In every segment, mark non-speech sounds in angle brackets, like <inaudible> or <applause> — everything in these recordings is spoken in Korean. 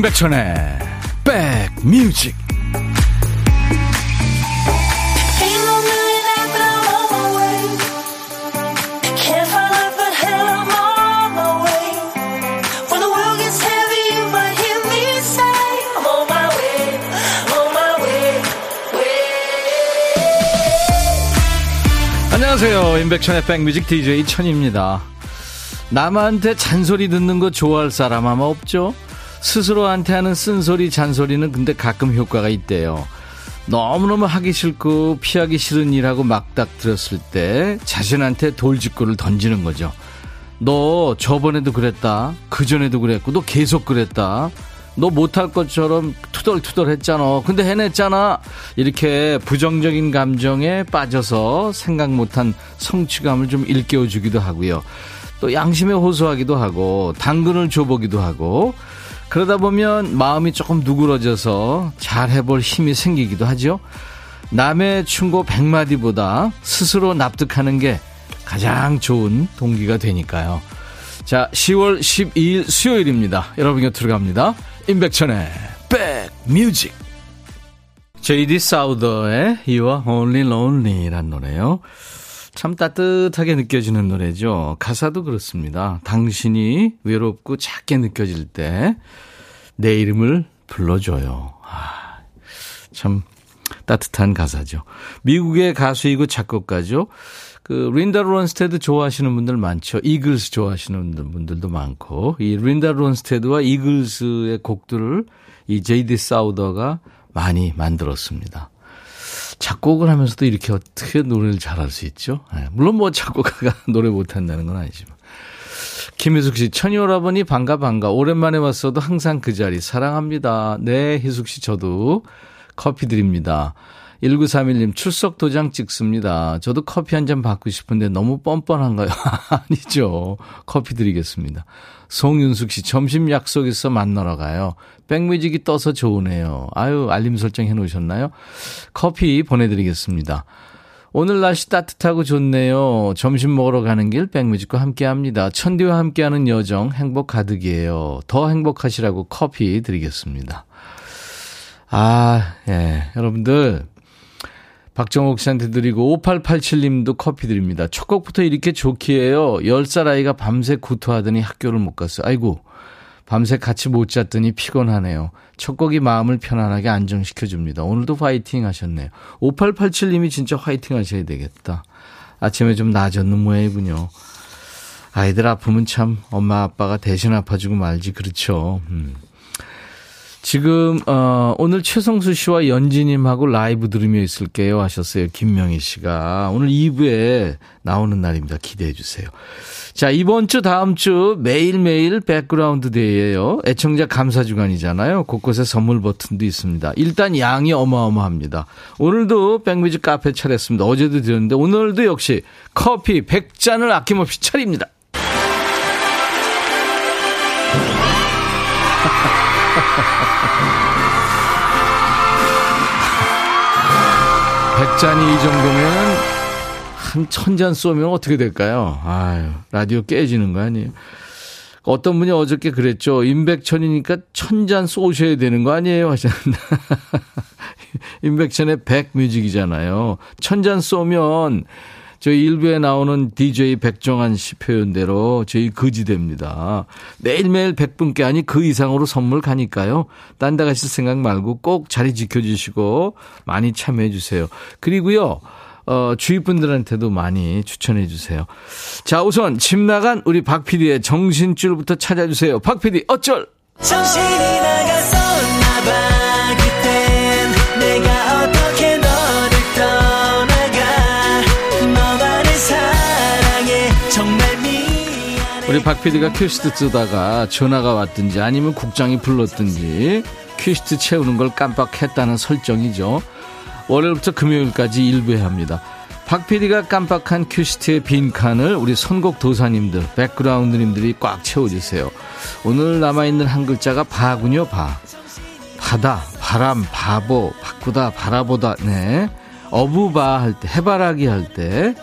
임백천의 백뮤직. 안녕하세요. 임백천의 백뮤직 DJ 천입니다. 남한테 잔소리 듣는 거 좋아할 사람 아마 없죠 스스로한테 하는 쓴소리, 잔소리는 근데 가끔 효과가 있대요. 너무너무 하기 싫고 피하기 싫은 일하고 막딱 들었을 때 자신한테 돌직구를 던지는 거죠. 너 저번에도 그랬다. 그전에도 그랬고, 너 계속 그랬다. 너 못할 것처럼 투덜투덜 했잖아. 근데 해냈잖아. 이렇게 부정적인 감정에 빠져서 생각 못한 성취감을 좀 일깨워주기도 하고요. 또 양심에 호소하기도 하고, 당근을 줘보기도 하고, 그러다 보면 마음이 조금 누그러져서 잘 해볼 힘이 생기기도 하죠. 남의 충고 백마디보다 스스로 납득하는 게 가장 좋은 동기가 되니까요. 자, 10월 12일 수요일입니다. 여러분 곁으로 갑니다. 임백천의 백뮤직. 제이디 사우더의 You Are Only Lonely란 노래요. 참 따뜻하게 느껴지는 노래죠. 가사도 그렇습니다. 당신이 외롭고 작게 느껴질 때 내 이름을 불러줘요. 아, 참 따뜻한 가사죠. 미국의 가수이고 작곡가죠. 그 린다 론스테드 좋아하시는 분들 많죠. 이글스 좋아하시는 분들도 많고 이 린다 론스테드와 이글스의 곡들을 이 제이디 사우더가 많이 만들었습니다. 작곡을 하면서도 이렇게 어떻게 노래를 잘할 수 있죠? 네, 물론 뭐 작곡가가 <laughs> 노래 못한다는 건 아니지만. 김희숙 씨, 천이오라버니 반가 반가. 오랜만에 왔어도 항상 그 자리 사랑합니다. 네, 희숙 씨 저도 커피 드립니다. 1931님, 출석 도장 찍습니다. 저도 커피 한 잔 받고 싶은데 너무 뻔뻔한가요? <laughs> 아니죠. 커피 드리겠습니다. 송윤숙 씨, 점심 약속 있어 만나러 가요. 백뮤직이 떠서 좋으네요. 아유, 알림 설정 해 놓으셨나요? 커피 보내드리겠습니다. 오늘 날씨 따뜻하고 좋네요. 점심 먹으러 가는 길 백뮤직과 함께 합니다. 천디와 함께하는 여정 행복 가득이에요. 더 행복하시라고 커피 드리겠습니다. 아, 예. 여러분들, 박정옥 씨한테 드리고 5887님도 커피 드립니다. 첫 곡부터 이렇게 좋기에요. 10살 아이가 밤새 구토하더니 학교를 못 갔어요. 아이고 밤새 같이 못 잤더니 피곤하네요. 첫 곡이 마음을 편안하게 안정시켜 줍니다. 오늘도 화이팅 하셨네요. 5887님이 진짜 화이팅 하셔야 되겠다. 아침에 좀 나아졌는 모양이군요. 아이들 아프면 참 엄마 아빠가 대신 아파주고 말지 그렇죠. 음. 지금 어, 오늘 최성수 씨와 연지님하고 라이브 들으며 있을게요 하셨어요. 김명희 씨가 오늘 2부에 나오는 날입니다. 기대해 주세요. 자 이번 주 다음 주 매일 매일 백그라운드 day예요. 애청자 감사 주간이잖아요. 곳곳에 선물 버튼도 있습니다. 일단 양이 어마어마합니다. 오늘도 백뮤직 카페 차렸습니다. 어제도 드렸는데 오늘도 역시 커피 100잔을 아낌없이 차립니다. 잔이 이 정도면 한 천 잔 쏘면 어떻게 될까요? 아유, 라디오 깨지는 거 아니에요? 어떤 분이 어저께 그랬죠. 임백천이니까 천 잔 쏘셔야 되는 거 아니에요? 하셨는데. <laughs> 임백천의 백뮤직이잖아요. 천 잔 쏘면 저희 일부에 나오는 DJ 백종환 씨 표현대로 저희 거지됩니다. 매일매일 100분께 아니 그 이상으로 선물 가니까요. 딴 데 가실 생각 말고 꼭 자리 지켜주시고 많이 참여해 주세요. 그리고요. 어, 주위 분들한테도 많이 추천해 주세요. 자, 우선 집 나간 우리 박 PD의 정신줄부터 찾아주세요. 박 PD 어쩔? 정신이 나갔었나 봐. 우리 박 PD가 큐시트 쓰다가 전화가 왔든지 아니면 국장이 불렀든지 큐시트 채우는 걸 깜빡했다는 설정이죠. 월요일부터 금요일까지 일부에 합니다. 박 PD가 깜빡한 큐시트의 빈칸을 우리 선곡 도사님들, 백그라운드님들이 꽉 채워주세요. 오늘 남아있는 한 글자가 바군요, 바. 바다, 바람, 바보, 바꾸다, 바라보다, 네. 어부바 할 때, 해바라기 할 때.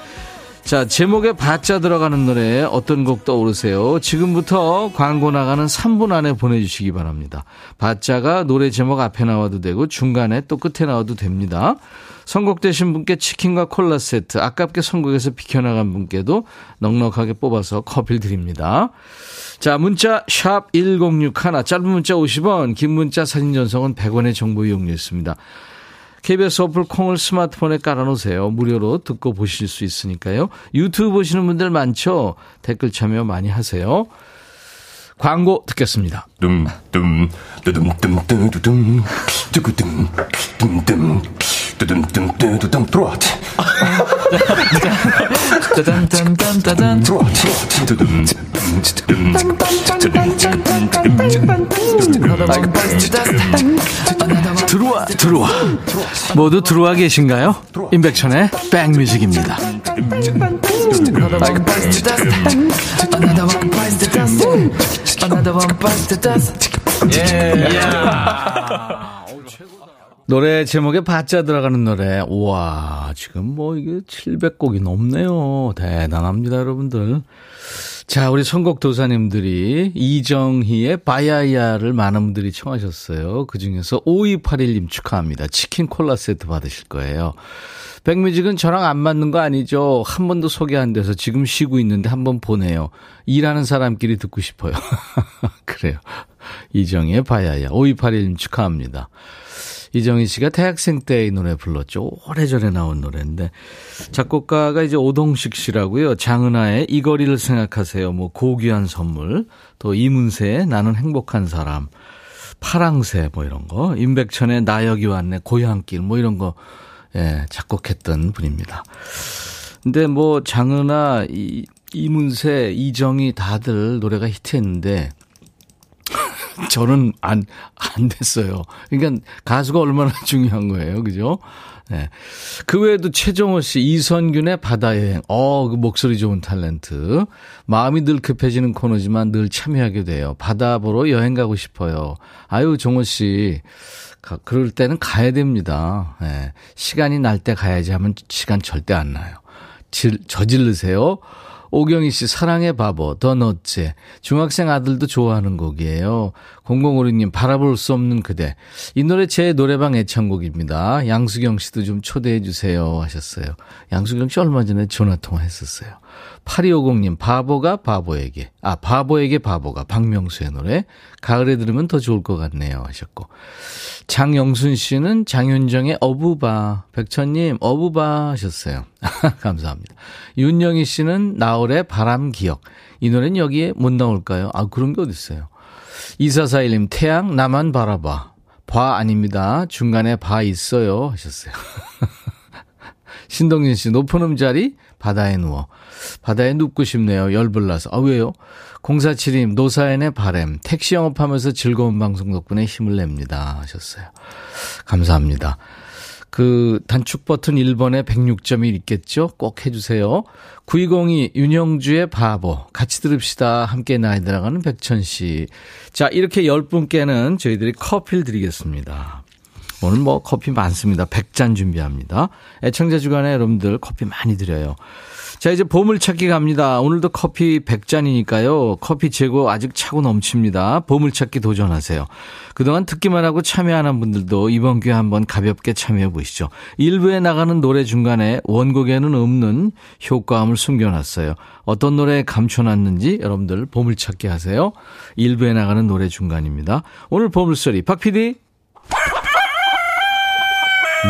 자, 제목에 바자 들어가는 노래 어떤 곡 떠오르세요? 지금부터 광고 나가는 3분 안에 보내주시기 바랍니다. 바자가 노래 제목 앞에 나와도 되고 중간에 또 끝에 나와도 됩니다. 선곡되신 분께 치킨과 콜라 세트, 아깝게 선곡에서 비켜나간 분께도 넉넉하게 뽑아서 커피를 드립니다. 자, 문자 샵 1061, 짧은 문자 50원, 긴 문자 사진 전송은 100원의 정보 이용료였습니다. KBS 어플 콩을 스마트폰에 깔아놓으세요. 무료로 듣고 보실 수 있으니까요. 유튜브 보시는 분들 많죠? 댓글 참여 많이 하세요. 광고 듣겠습니다. 둠둠 뚜둠 뚜두둠 뚜구둠 뚜둠 들어와. <laughs> 들어와 들어와 모두 들어와 계신가요? 임백천의 백뮤직입니다. 예. 노래 제목에 바자 들어가는 노래. 우와, 지금 뭐 이게 700곡이 넘네요. 대단합니다, 여러분들. 자, 우리 선곡 도사님들이 이정희의 바야야를 많은 분들이 청하셨어요. 그 중에서 5281님 축하합니다. 치킨 콜라 세트 받으실 거예요. 백뮤직은 저랑 안 맞는 거 아니죠? 한 번도 소개 안 돼서 지금 쉬고 있는데 한 번 보내요. 일하는 사람끼리 듣고 싶어요. <laughs> 그래요. 이정희의 바야야. 5281님 축하합니다. 이정희 씨가 대학생 때 이 노래 불렀죠. 오래전에 나온 노래인데 작곡가가 이제 오동식 씨라고요. 장은아의 이 거리를 생각하세요. 뭐 고귀한 선물, 또 이문세의 나는 행복한 사람, 파랑새 뭐 이런 거, 임백천의 나 여기 왔네 고향길 뭐 이런 거 예, 작곡했던 분입니다. 근데 뭐 장은아, 이, 이문세, 이정희 다들 노래가 히트했는데 <laughs> 저는 안, 안 됐어요. 그러니까 가수가 얼마나 <laughs> 중요한 거예요. 그죠? 네. 그 외에도 최정호 씨, 이선균의 바다여행. 어, 그 목소리 좋은 탤런트. 마음이 늘 급해지는 코너지만 늘 참여하게 돼요. 바다 보러 여행 가고 싶어요. 아유, 정호 씨. 가, 그럴 때는 가야 됩니다. 네. 시간이 날 때 가야지 하면 시간 절대 안 나요. 질, 저질르세요. 오경희 씨 사랑의 바보 더 너째 중학생 아들도 좋아하는 곡이에요. 0056님 바라볼 수 없는 그대 이 노래 제 노래방 애창곡입니다. 양수경 씨도 좀 초대해 주세요 하셨어요. 양수경 씨 얼마 전에 전화 통화했었어요. 8250님 바보가 바보에게 아 바보에게 바보가 박명수의 노래 가을에 들으면 더 좋을 것 같네요 하셨고 장영순 씨는 장윤정의 어부바 백천님 어부바 하셨어요. <laughs> 감사합니다. 윤영희 씨는 나월의 바람 기억 이 노래는 여기에 못 나올까요? 아 그런 게 어딨어요. 2441님 태양 나만 바라봐 봐 아닙니다. 중간에 봐 있어요 하셨어요. <laughs> 신동진 씨 높은 음자리 바다에 누워 바다에 눕고 싶네요. 열불나서. 아, 왜요? 0472님, 노사연의 바램. 택시 영업하면서 즐거운 방송 덕분에 힘을 냅니다. 하셨어요. 감사합니다. 그 단축 버튼 1번에 106점이 있겠죠? 꼭 해주세요. 9202 윤영주의 바보 같이 들읍시다. 함께 나이 들어가는 백천 씨. 자 이렇게 10분께는 저희들이 커피를 드리겠습니다. 오늘 뭐 커피 많습니다. 100잔 준비합니다. 애청자 주간에 여러분들 커피 많이 드려요. 자, 이제 보물찾기 갑니다. 오늘도 커피 100잔이니까요. 커피 재고 아직 차고 넘칩니다. 보물찾기 도전하세요. 그동안 듣기만 하고 참여 안 한 분들도 이번 기회에 한번 가볍게 참여해 보시죠. 일부에 나가는 노래 중간에 원곡에는 없는 효과음을 숨겨놨어요. 어떤 노래에 감춰놨는지 여러분들 보물찾기 하세요. 일부에 나가는 노래 중간입니다. 오늘 보물소리 박 PD.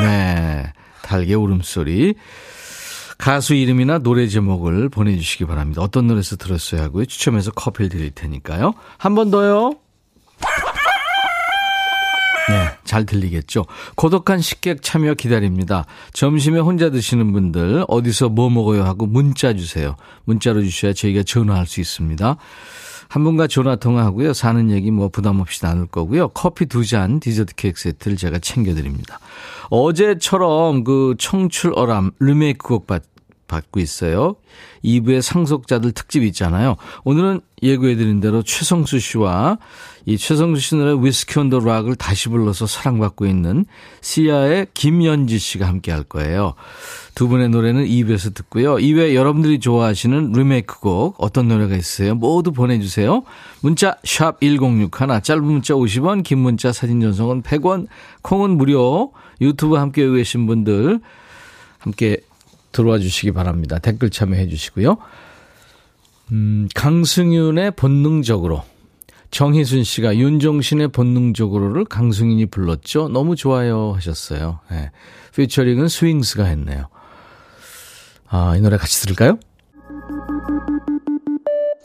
네. 달개 울음소리. 가수 이름이나 노래 제목을 보내주시기 바랍니다. 어떤 노래에서 들었어야 하고요. 추첨해서 커피를 드릴 테니까요. 한 번 더요. 네, 잘 들리겠죠? 고독한 식객 참여 기다립니다. 점심에 혼자 드시는 분들 어디서 뭐 먹어요 하고 문자 주세요. 문자로 주셔야 저희가 전화할 수 있습니다. 한 분과 전화 통화하고요. 사는 얘기 뭐 부담 없이 나눌 거고요. 커피 두 잔 디저트 케이크 세트를 제가 챙겨드립니다. 어제처럼 그 청출어람 리메이크 곡 받고 있어요. 2부의 상속자들 특집 있잖아요. 오늘은 예고해드린 대로 최성수 씨와 이 최성수 씨 노래 위스키 온 더 락을 다시 불러서 사랑받고 있는 시아의 김연지 씨가 함께 할 거예요. 두 분의 노래는 2부에서 듣고요. 이외에 여러분들이 좋아하시는 리메이크 곡 어떤 노래가 있어요? 모두 보내주세요. 문자 샵 1061, 짧은 문자 50원, 긴 문자 사진 전송은 100원, 콩은 무료. 유튜브 함께 계신 분들 함께 들어와 주시기 바랍니다. 댓글 참여해 주시고요. 음, 강승윤의 본능적으로 정희순 씨가 윤종신의 본능적으로를 강승윤이 불렀죠. 너무 좋아요 하셨어요. 네. 피처링은 스윙스가 했네요. 아, 이 노래 같이 들을까요?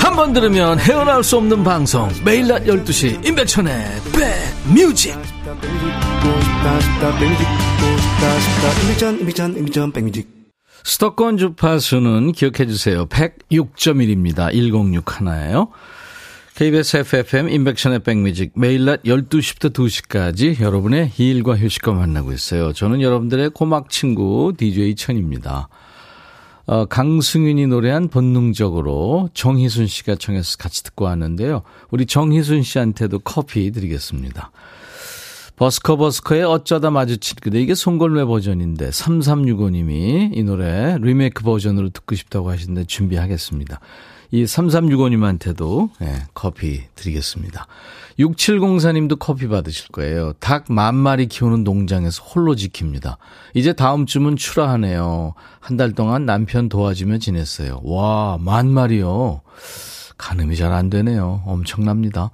한 번 들으면 헤어나올 수 없는 방송 매일 낮 12시 임백천의 백뮤직 수도권 주파수는 기억해 주세요. 106.1입니다. 106 하나예요. KBS FFM 인백션의 백뮤직 매일 낮 12시부터 2시까지 여러분의 일과 휴식과 만나고 있어요. 저는 여러분들의 고막 친구 DJ 천입니다. 어, 강승윤이 노래한 본능적으로 정희순 씨가 청해서 같이 듣고 왔는데요. 우리 정희순 씨한테도 커피 드리겠습니다. 버스커 버스커의 어쩌다 마주친 그대 이게 송골매 버전인데 3365님이 이 노래 리메이크 버전으로 듣고 싶다고 하시는데 준비하겠습니다. 이 3365님한테도 네, 커피 드리겠습니다. 6704님도 커피 받으실 거예요. 닭 만 마리 키우는 농장에서 홀로 지킵니다. 이제 다음 주면 출하하네요. 한 달 동안 남편 도와주며 지냈어요. 와, 만 마리요. 가늠이 잘 안 되네요. 엄청납니다.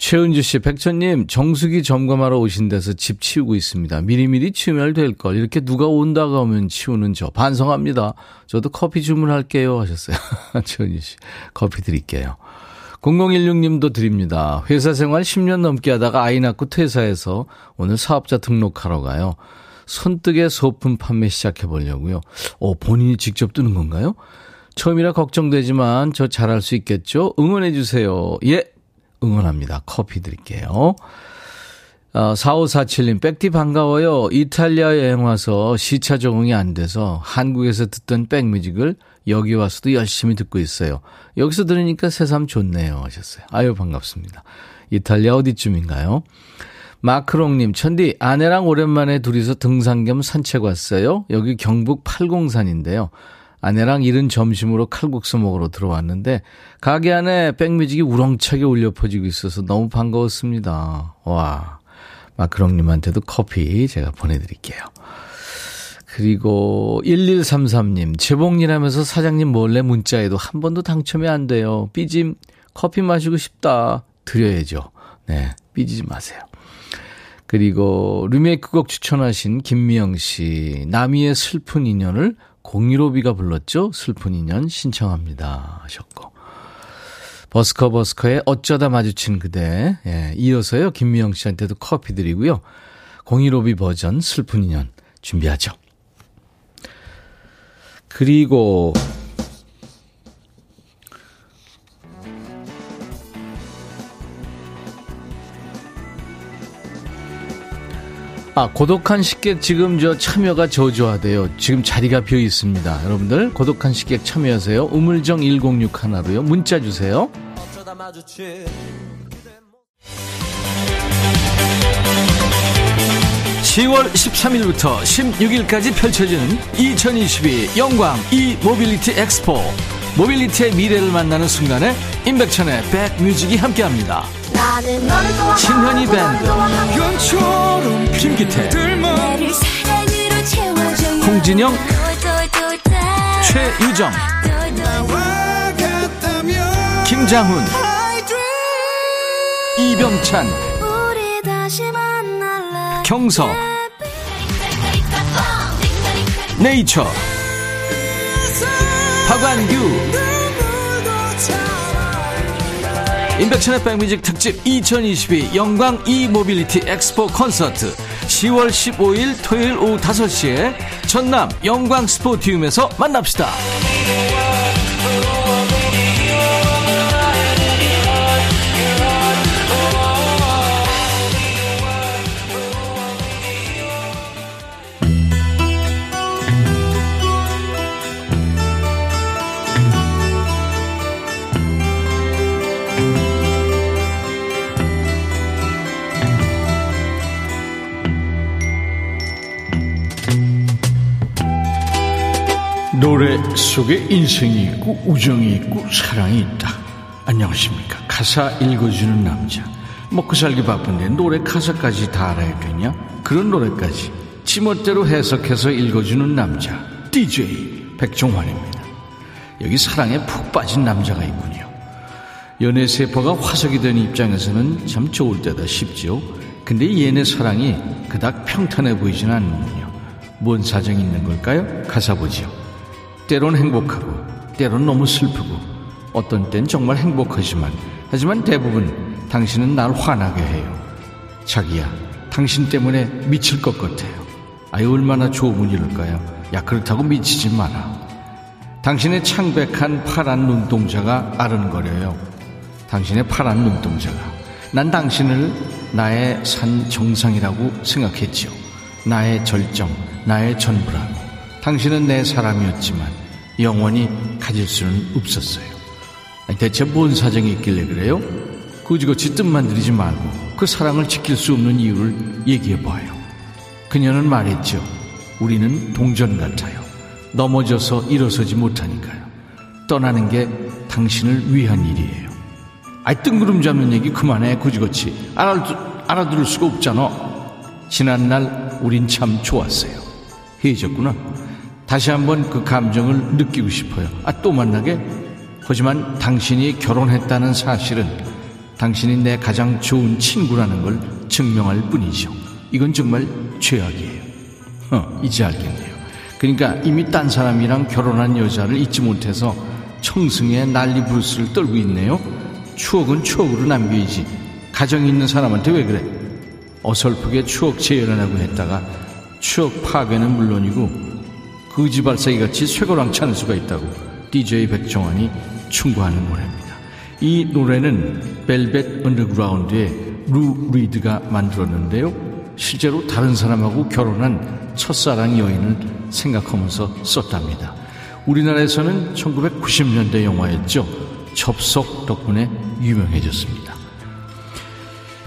최은주 씨, 백천님, 정수기 점검하러 오신 데서 집 치우고 있습니다. 미리미리 치우면 될 걸. 이렇게 누가 온다고 하면 치우는 저. 반성합니다. 저도 커피 주문할게요. 하셨어요. <laughs> 최은주 씨, 커피 드릴게요. 0016님도 드립니다. 회사 생활 10년 넘게 하다가 아이 낳고 퇴사해서 오늘 사업자 등록하러 가요. 손뜨개 소품 판매 시작해 보려고요. 어, 본인이 직접 뜨는 건가요? 처음이라 걱정되지만 저 잘할 수 있겠죠? 응원해 주세요. 예, 응원합니다. 커피 드릴게요. 어, 4547님, 백디 반가워요. 이탈리아 여행 와서 시차 적응이 안 돼서 한국에서 듣던 백뮤직을 여기 와서도 열심히 듣고 있어요. 여기서 들으니까 새삼 좋네요. 하셨어요. 아유, 반갑습니다. 이탈리아 어디쯤인가요? 마크롱님, 천디, 아내랑 오랜만에 둘이서 등산 겸 산책 왔어요. 여기 경북 팔공산인데요. 아내랑 이른 점심으로 칼국수 먹으러 들어왔는데, 가게 안에 백뮤직이 우렁차게 울려 퍼지고 있어서 너무 반가웠습니다. 와, 마크롱님한테도 커피 제가 보내드릴게요. 그리고 1133님, 재봉일하면서 사장님 몰래 문자에도 한 번도 당첨이 안 돼요. 삐짐, 커피 마시고 싶다. 드려야죠. 네, 삐지지 마세요. 그리고 리메이크 곡 추천하신 김미영 씨, 나미의 슬픈 인연을 공일오비가 불렀죠? 슬픈 인연 신청합니다. 하셨고. 버스커 버스커의 어쩌다 마주친 그대. 예, 이어서요, 김미영 씨한테도 커피 드리고요. 공일오비 버전 슬픈 인연 준비하죠. 그리고 아, 고독한 식객 지금 저 참여가 저조하대요. 지금 자리가 비어 있습니다. 여러분들 고독한 식객 참여하세요. 우물정 106 하나로요. 문자 주세요. 10월 13일부터 16일까지 펼쳐지는 2022 영광 e-mobility 엑스포 mobility의 미래를 만나는 순간에 임백천의 백뮤직이 함께합니다. 신현희 밴드. 김기태. 홍진영. 최유정. 김장훈. 이병찬. 경서 네이처. 박완규 임백천의 백뮤직 특집 2022 영광 e-mobility 엑스포 콘서트 10월 15일 토요일 오후 5시에 전남 영광 스포디움에서 만납시다. 노래 속에 인생이 있고 우정이 있고 사랑이 있다. 안녕하십니까. 가사 읽어주는 남자. 먹고 살기 바쁜데 노래 가사까지 다 알아야 되냐? 그런 노래까지 지멋대로 해석해서 읽어주는 남자. DJ 백종환입니다. 여기 사랑에 푹 빠진 남자가 있군요. 연애 세포가 화석이 된 입장에서는 참 좋을 때다 싶죠. 근데 얘네 사랑이 그닥 평탄해 보이진 않는군요. 뭔 사정이 있는 걸까요? 가사 보지요. 때론 행복하고 때론 너무 슬프고 어떤 땐 정말 행복하지만 하지만 대부분 당신은 날 화나게 해요. 자기야, 당신 때문에 미칠 것 같아요. 아유 얼마나 좋은 일일까요? 야 그렇다고 미치지 마라. 당신의 창백한 파란 눈동자가 아른거려요. 당신의 파란 눈동자가 난 당신을 나의 산 정상이라고 생각했지요. 나의 절정, 나의 전부라고. 당신은 내 사람이었지만 영원히 가질 수는 없었어요. 대체 뭔 사정이 있길래 그래요? 그지고지 뜻 만 들이지 말고 그 사랑을 지킬 수 없는 이유를 얘기해봐요. 그녀는 말했죠. 우리는 동전 같아요. 넘어져서 일어서지 못하니까요. 떠나는 게 당신을 위한 일이에요. 아이 뜬구름 잡는 얘기 그만해 그지고치 알아, 알아들을 수가 없잖아. 지난날 우린 참 좋았어요. 헤어졌구나. 다시 한번 그 감정을 느끼고 싶어요. 아, 또 만나게? 하지만 당신이 결혼했다는 사실은 당신이 내 가장 좋은 친구라는 걸 증명할 뿐이죠. 이건 정말 죄악이에요. 어, 이제 알겠네요. 그러니까 이미 딴 사람이랑 결혼한 여자를 잊지 못해서 청승에 난리 부르스를 떨고 있네요. 추억은 추억으로 남겨야지. 가정 있는 사람한테 왜 그래? 어설프게 추억 재현하려고 했다가 추억 파괴는 물론이고 거지발싸개 같이 쇠고랑 찰 수가 있다고 DJ 백종환이 충고하는 노래입니다. 이 노래는 벨벳 언더그라운드의 루 리드가 만들었는데요. 실제로 다른 사람하고 결혼한 첫사랑 여인을 생각하면서 썼답니다. 우리나라에서는 1990년대 영화였죠. 접속 덕분에 유명해졌습니다.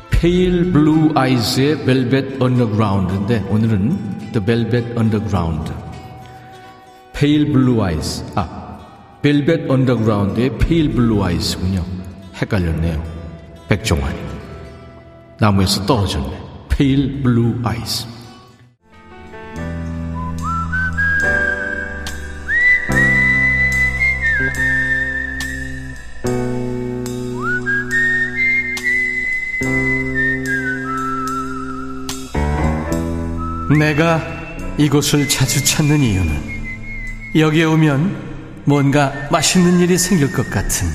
Pale Blue Eyes의 벨벳 언더그라운드인데 오늘은 The Velvet Underground Pale Blue Eyes. 아, 벨벳 언더그라운드의 Pale Blue Eyes군요. 헷갈렸네요. 백종환이. 나무에서 떨어졌네. Pale Blue Eyes. 내가 이곳을 자주 찾는 이유는 여기에 오면 뭔가 맛있는 일이 생길 것 같은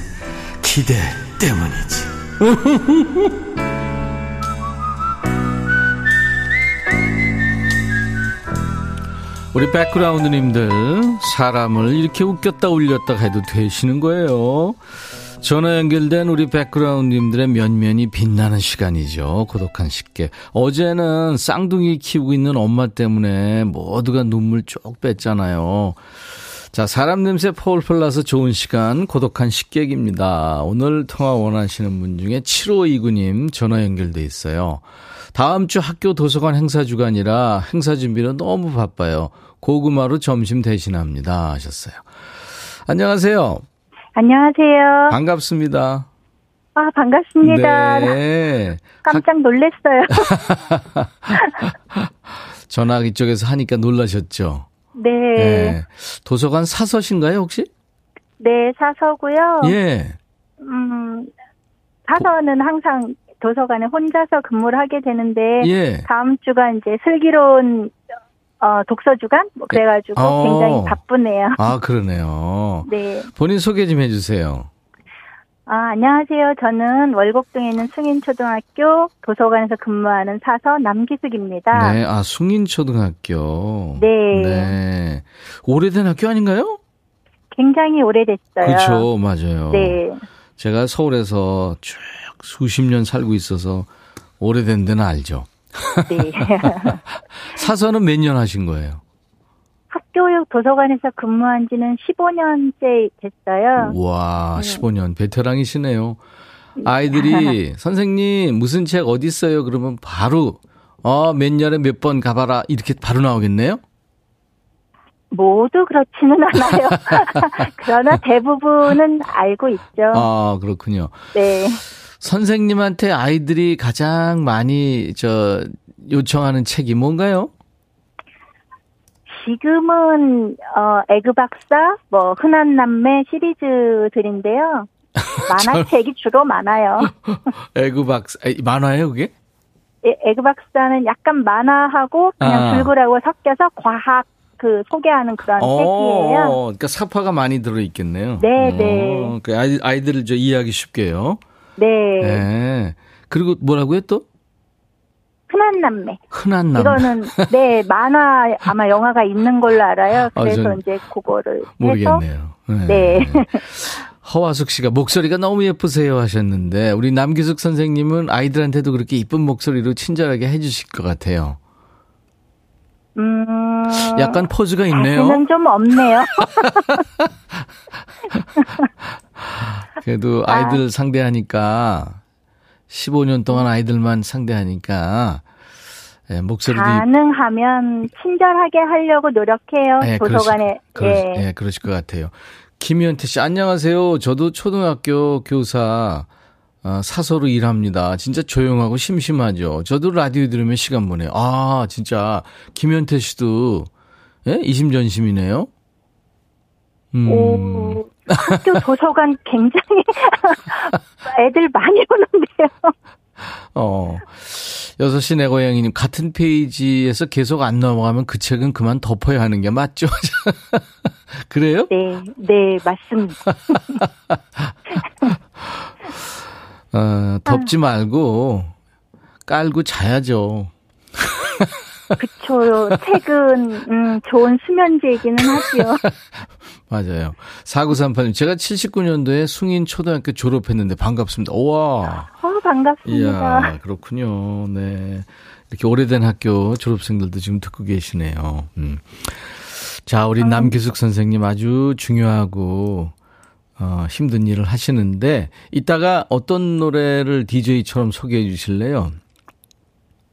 기대 때문이지. <laughs> 우리 백그라운드님들 사람을 이렇게 웃겼다 울렸다 해도 되시는 거예요. 전화 연결된 우리 백그라운드님들의 면면이 빛나는 시간이죠. 고독한 식객. 어제는 쌍둥이 키우고 있는 엄마 때문에 모두가 눈물 쭉 뺐잖아요. 자, 사람 냄새 폴폴 나서 좋은 시간, 고독한 식객입니다. 오늘 통화 원하시는 분 중에 7529님 전화 연결돼 있어요. 다음 주 학교 도서관 행사 주간이라 행사 준비는 너무 바빠요. 고구마로 점심 대신합니다. 하셨어요. 안녕하세요. 안녕하세요. 반갑습니다. 아, 반갑습니다. 네. 깜짝 놀랐어요. <laughs> 전화 이쪽에서 하니까 놀라셨죠? 네. 네. 도서관 사서신가요, 혹시? 네, 사서고요. 예. 음, 사서는 항상 도서관에 혼자서 근무를 하게 되는데 예. 다음 주가 이제 슬기로운 어, 독서 주간 뭐 그래가지고 어. 굉장히 바쁘네요. 아, 그러네요. <laughs> 네. 본인 소개 좀 해주세요. 아, 안녕하세요. 저는 월곡동에 있는 승인초등학교 도서관에서 근무하는 사서 남기숙입니다. 네, 아, 숭인초등학교. 네. 네. 오래된 학교 아닌가요? 굉장히 오래됐어요. 그렇죠, 맞아요. 네. 제가 서울에서 쭉 수십 년 살고 있어서 오래된 데는 알죠. 네. <laughs> 사서는 몇 년 하신 거예요? 학교육 도서관에서 근무한 지는 15년째 됐어요. 와, 네. 15년 베테랑이시네요. 아이들이 <laughs> 선생님 무슨 책 어디 있어요? 그러면 바로 어, 몇 년에 몇 번 가봐라 이렇게 바로 나오겠네요. 모두 그렇지는 않아요. <laughs> 그러나 대부분은 알고 있죠. 아, 그렇군요. 네. 선생님한테 아이들이 가장 많이 저 요청하는 책이 뭔가요? 지금은 어 에그 박사, 뭐 흔한 남매 시리즈들인데요. <laughs> 만화책이 주로 많아요. 에그 박사 에, 만화예요, 그게? 에- 에그 박사는 약간 만화하고 그냥 아. 줄글하고 섞여서 과학 그 소개하는 그런 책이에요. 어, 그러니까 삽화가 많이 들어 있겠네요. 네, 네. 어, 그 아이, 아이들을 저 이해하기 쉽게요. 네. 네. 그리고 뭐라고요 또? 흔한 남매. 흔한 남. 이거는 네 만화 아마 영화가 있는 걸로 알아요. 아, 그래서 전 이제 그거를 해서 모르겠네요. 네. 네. 허화숙 씨가 목소리가 너무 예쁘세요 하셨는데 우리 남기숙 선생님은 아이들한테도 그렇게 이쁜 목소리로 친절하게 해주실 것 같아요. 음 약간 포즈가 있네요. 자신은 좀 없네요. <laughs> 그래도 아이들 상대하니까 15년 동안 아이들만 상대하니까 예, 목소리도 이- 가능하면 친절하게 하려고 노력해요. 예, 도서관에. 그러시, 그러, 예. 예, 그러실 것 같아요. 김현태 씨, 안녕하세요. 저도 초등학교 교사, 어, 사서로 일합니다. 진짜 조용하고 심심하죠. 저도 라디오 들으면 시간 보내요. 아, 진짜, 김현태 씨도, 예? 이심전심이네요. 음, 오, 학교 <laughs> 도서관 굉장히 <laughs> 애들 많이 오는데요. 어. 여섯 시 내 고양이님, 같은 페이지에서 계속 안 넘어가면 그 책은 그만 덮어야 하는 게 맞죠? <laughs> 그래요? 네, 네, 맞습니다. 어, 덮지 말고 깔고 자야죠. <laughs> 그쵸. 책은, 음, 좋은 수면제이기는 하지요. <laughs> 맞아요. 4938님, 제가 79년도에 숭인 초등학교 졸업했는데 반갑습니다. 우와. 어, 반갑습니다. 이야, 그렇군요. 네. 이렇게 오래된 학교 졸업생들도 지금 듣고 계시네요. 음. 자, 우리 남기숙 선생님 아주 중요하고, 어, 힘든 일을 하시는데, 이따가 어떤 노래를 DJ처럼 소개해 주실래요?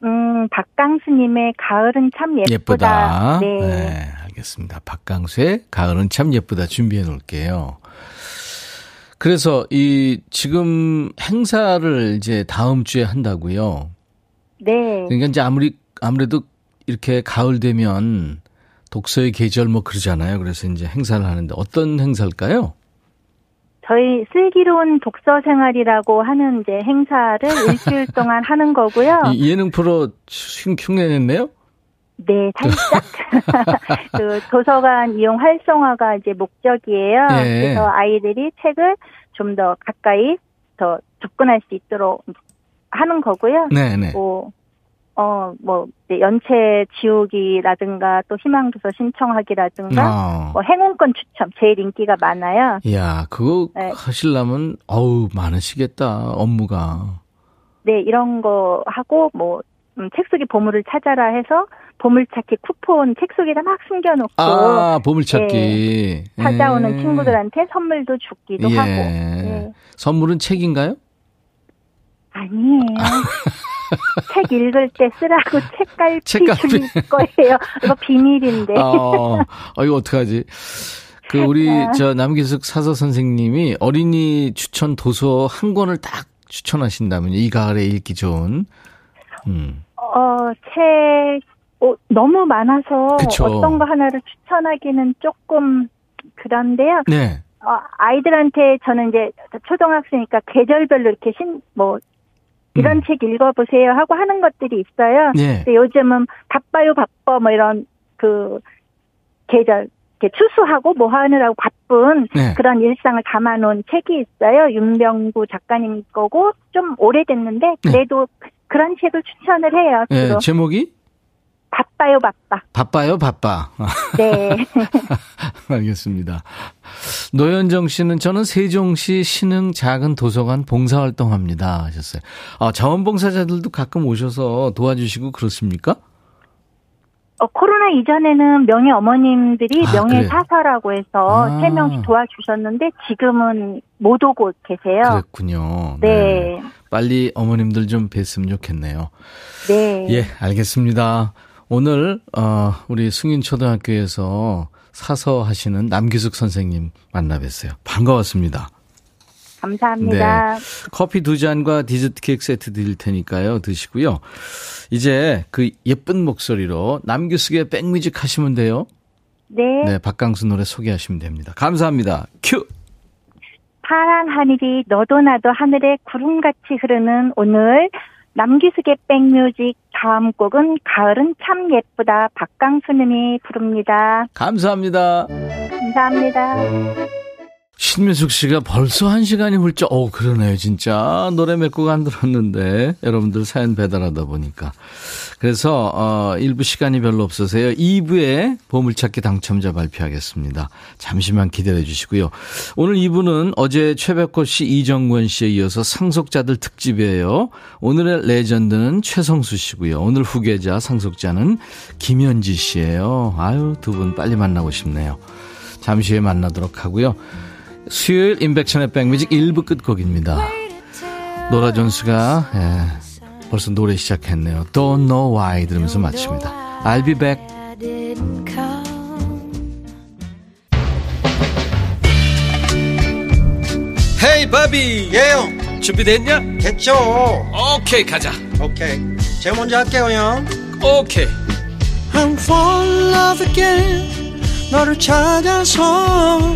음, 박강수님의 가을은 참 예쁘다. 예쁘다. 네. 알겠습니다. 박강수의 가을은 참 예쁘다 준비해 놓을게요. 그래서 이 지금 행사를 이제 다음 주에 한다고요. 네. 그러니까 이제 아무리 아무래도 이렇게 가을 되면 독서의 계절 뭐 그러잖아요. 그래서 이제 행사를 하는데 어떤 행사일까요? 저희 슬기로운 독서 생활이라고 하는 이제 행사를 <laughs> 일주일 동안 하는 거고요. 이 예능 프로 흉- 흉내냈네요. 네, 살짝. <laughs> 그 도서관 이용 활성화가 이제 목적이에요. 예. 그래서 아이들이 책을 좀 더 가까이 더 접근할 수 있도록 하는 거고요. 네 네. 뭐, 어, 뭐, 연체 지우기라든가 또 희망도서 신청하기라든가 어. 뭐 행운권 추첨 제일 인기가 많아요. 야, 그거 네. 하시려면 어우 많으시겠다 업무가. 네, 이런 거 하고 뭐 음, 책 속의 보물을 찾아라 해서 보물찾기 쿠폰 책 속에다 막 숨겨놓고 아, 보물찾기. 그, 네. 찾아오는 예. 친구들한테 선물도 주기도 예. 하고. 네. 선물은 책인가요? 아니에요. <laughs> <laughs> 책 읽을 때 쓰라고 <laughs> 책갈피 책갈피. 줄 거예요. 이거 비밀인데. <laughs> 어, 어, 이거 어떡하지? 그, 우리, 네. 저, 남기숙 사서 선생님이 어린이 추천 도서 한 권을 딱 추천하신다면, 이 가을에 읽기 좋은. 음. 어, 책 어, 너무 많아서 그쵸. 어떤 거 하나를 추천하기는 조금 그런데요. 네. 어, 아이들한테 저는 이제 초등학생이니까 계절별로 이렇게 신, 뭐, 이런 음. 책 읽어보세요 하고 하는 것들이 있어요. 네. 근데 요즘은 바빠요, 바빠, 뭐 이런 그 계절, 이렇게 추수하고 뭐 하느라고 바쁜 네. 그런 일상을 담아놓은 책이 있어요. 윤병구 작가님 거고 좀 오래됐는데 그래도 그런 책을 추천을 해요. 예, 주로 제목이 바빠요 바빠. 바빠요, 바빠. 네. <laughs> 알겠습니다. 노현정 씨는 저는 세종시 신흥 작은 도서관 봉사활동 합니다. 하셨어요. 아, 자원봉사자들도 가끔 오셔서 도와주시고 그렇습니까? 어, 코로나 이전에는 명예 어머님들이 아, 명예 그래요? 사서라고 해서 아. 세 명씩 도와주셨는데 지금은 못 오고 계세요. 그랬군요. 네. 빨리 어머님들 좀 뵀으면 좋겠네요. 네. 예, 알겠습니다. 오늘 어, 우리 승인초등학교에서 사서 하시는 남기숙 선생님 만나 뵀어요. 반가웠습니다. 감사합니다. 커피 두 잔과 디저트 케이크 세트 드릴 테니까요. 드시고요. 이제 그 예쁜 목소리로 남규숙의 백뮤직 하시면 돼요. 네. 네, 박강수 노래 소개하시면 됩니다. 감사합니다. 큐! 파란 하늘이 너도 나도 하늘에 구름같이 흐르는 오늘 남기숙의 백뮤직 다음 곡은 가을은 참 예쁘다 박강수님이 부릅니다. 감사합니다. 감사합니다. 신민숙 씨가 벌써 한 시간이 훌쩍, 어 그러네요, 진짜. 노래 몇 곡 안 들었는데, 여러분들 사연 배달하다 보니까. 그래서, 어, 1부 시간이 별로 없어서요. 2부에 보물찾기 당첨자 발표하겠습니다. 잠시만 기다려 주시고요. 오늘 2부는 어제 최백호 씨, 이정권 씨에 이어서 상속자들 특집이에요. 오늘의 레전드는 최성수 씨고요. 오늘 후계자 상속자는 김연지 씨예요. 아유, 두 분 빨리 만나고 싶네요. 잠시 후에 만나도록 하고요. 수요일 임백천의 백뮤직 1부 끝곡입니다. 노라 존스가 예, 벌써 노래 시작했네요. Don't know why 들으면서 마칩니다. I'll be back. 헤이 바비 예영 준비됐냐? 됐죠 오케이 가자 오케이 제가 먼저 할게요 형 오케이 I'm fall in love again 너를 찾아서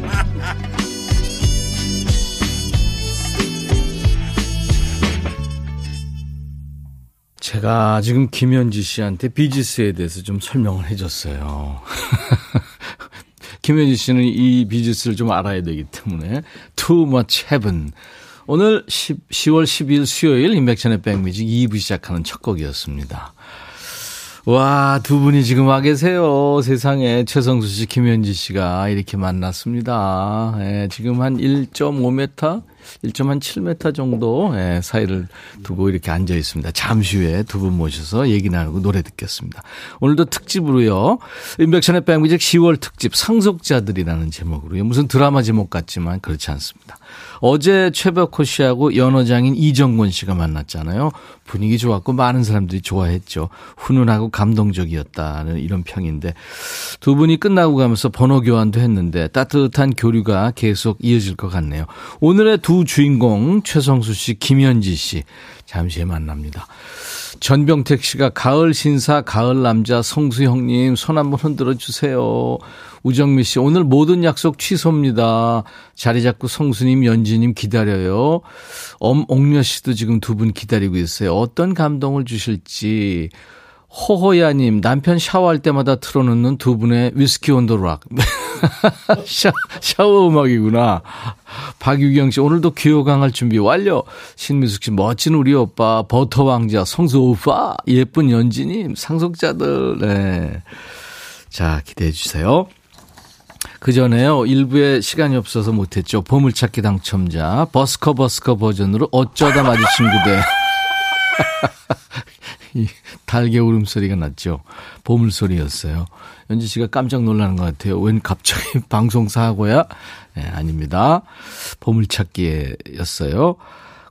제가 지금 김현지 씨한테 비지스에 대해서 좀 설명을 해줬어요. <laughs> 김현지 씨는 이 비지스를 좀 알아야 되기 때문에 Too Much Heaven. 오늘 10, 10월 12일 수요일 인백션의 백뮤직 2부 시작하는 첫 곡이었습니다. 와, 두 분이 지금 와 계세요. 세상에 최성수 씨, 김현지 씨가 이렇게 만났습니다. 예, 지금 한 1.5m, 1.7m 정도 예, 사이를 두고 이렇게 앉아 있습니다. 잠시 후에 두 분 모셔서 얘기 나누고 노래 듣겠습니다. 오늘도 특집으로요. 인백션의 백뮤직 10월 특집 상속자들이라는 제목으로요. 무슨 드라마 제목 같지만 그렇지 않습니다. 어제 최백호 씨하고 연어장인 이정권 씨가 만났잖아요. 분위기 좋았고 많은 사람들이 좋아했죠. 훈훈하고 감동적이었다는 이런 평인데 두 분이 끝나고 가면서 번호 교환도 했는데 따뜻한 교류가 계속 이어질 것 같네요. 오늘의 두 주인공 최성수 씨, 김현지 씨 잠시 후에 만납니다. 전병택 씨가 가을 신사, 가을 남자 성수 형님 손 한번 흔들어 주세요. 우정미 씨, 오늘 모든 약속 취소입니다. 자리 잡고 성수님, 연지님 기다려요. 엄옥녀 씨도 지금 두 분 기다리고 있어요. 어떤 감동을 주실지. 호호야님, 남편 샤워할 때마다 틀어놓는 두 분의 위스키 온도락. <laughs> <laughs> 샤, 샤워 음악이구나. 박유경 씨, 오늘도 귀호강할 준비 완료. 신미숙 씨, 멋진 우리 오빠, 버터 왕자, 성수 오빠, 예쁜 연지님, 상속자들, 네. 자, 기대해 주세요. 그 전에요, 일부에 시간이 없어서 못했죠. 보물찾기 당첨자, 버스커 버스커 버전으로 어쩌다 마주친 그대. <laughs> 이 달개 울음소리가 났죠. 보물소리였어요. 연지 씨가 깜짝 놀라는 것 같아요. 웬 갑자기 <laughs> 방송사고야? 네, 아닙니다. 보물찾기였어요.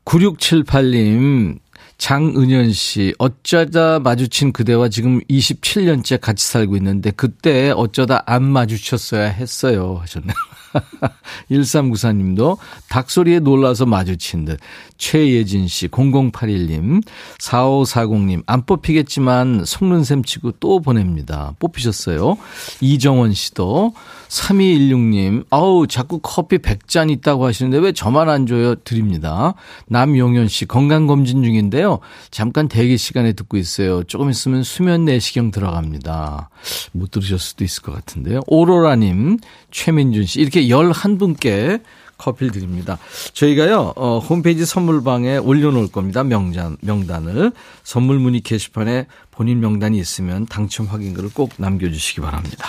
9678님, 장은현 씨, 어쩌다 마주친 그대와 지금 27년째 같이 살고 있는데 그때 어쩌다 안 마주쳤어야 했어요. 하셨네요. <laughs> 1394님도 닭소리에 놀라서 마주친 듯. 최예진 씨, 0081님, 4540님, 안 뽑히겠지만 셈 치고 또 보냅니다. 뽑히셨어요. 이정원 씨도, 3216님, 아우, 자꾸 커피 100잔 있다고 하시는데 왜 저만 안 줘요? 드립니다. 남용현 씨, 건강검진 중인데요. 잠깐 대기 시간에 듣고 있어요. 조금 있으면 수면 내시경 들어갑니다. 못 들으셨을 수도 있을 것 같은데요. 오로라님, 최민준 씨, 이렇게 11분께 커피를 드립니다. 저희가요, 어, 홈페이지 선물방에 올려놓을 겁니다. 명단, 명단을. 선물 문의 게시판에 본인 명단이 있으면 당첨 확인글을 꼭 남겨주시기 바랍니다.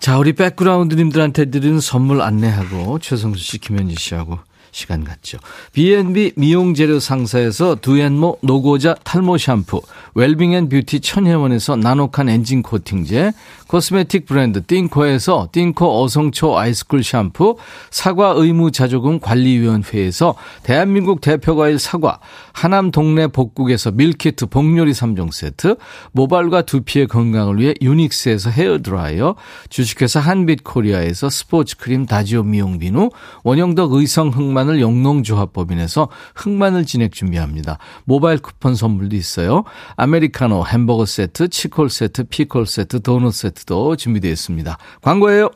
자, 우리 백그라운드님들한테 드리는 선물 안내하고 최성수 씨, 김현지 씨하고 시간 갖죠. B&B 미용재료 상사에서 두앤모 노고자 탈모 샴푸, 웰빙 and beauty 천혜원에서 나노칸 엔진 코팅제, cosmetic 브랜드 띵코에서 띵코 어성초 ice cool 샴푸, 사과 의무 자조금 관리위원회에서 대한민국 대표 과일 사과, 하남 동네 복국에서 밀키트 복요리 3종 세트, 모발과 두피의 건강을 위해 유닉스에서 헤어 드라이어, 주식회사 한빛 코리아에서 스포츠 크림 다지오 미용 비누, 원형덕 의성 흑마늘 영농조합법인에서 흑마늘 진액 준비합니다. 모바일 쿠폰 선물도 있어요. 아메리카노 햄버거 세트, 치콜 세트, 피콜 세트, 도넛 세트 도 준비되어 있습니다. 광고예요.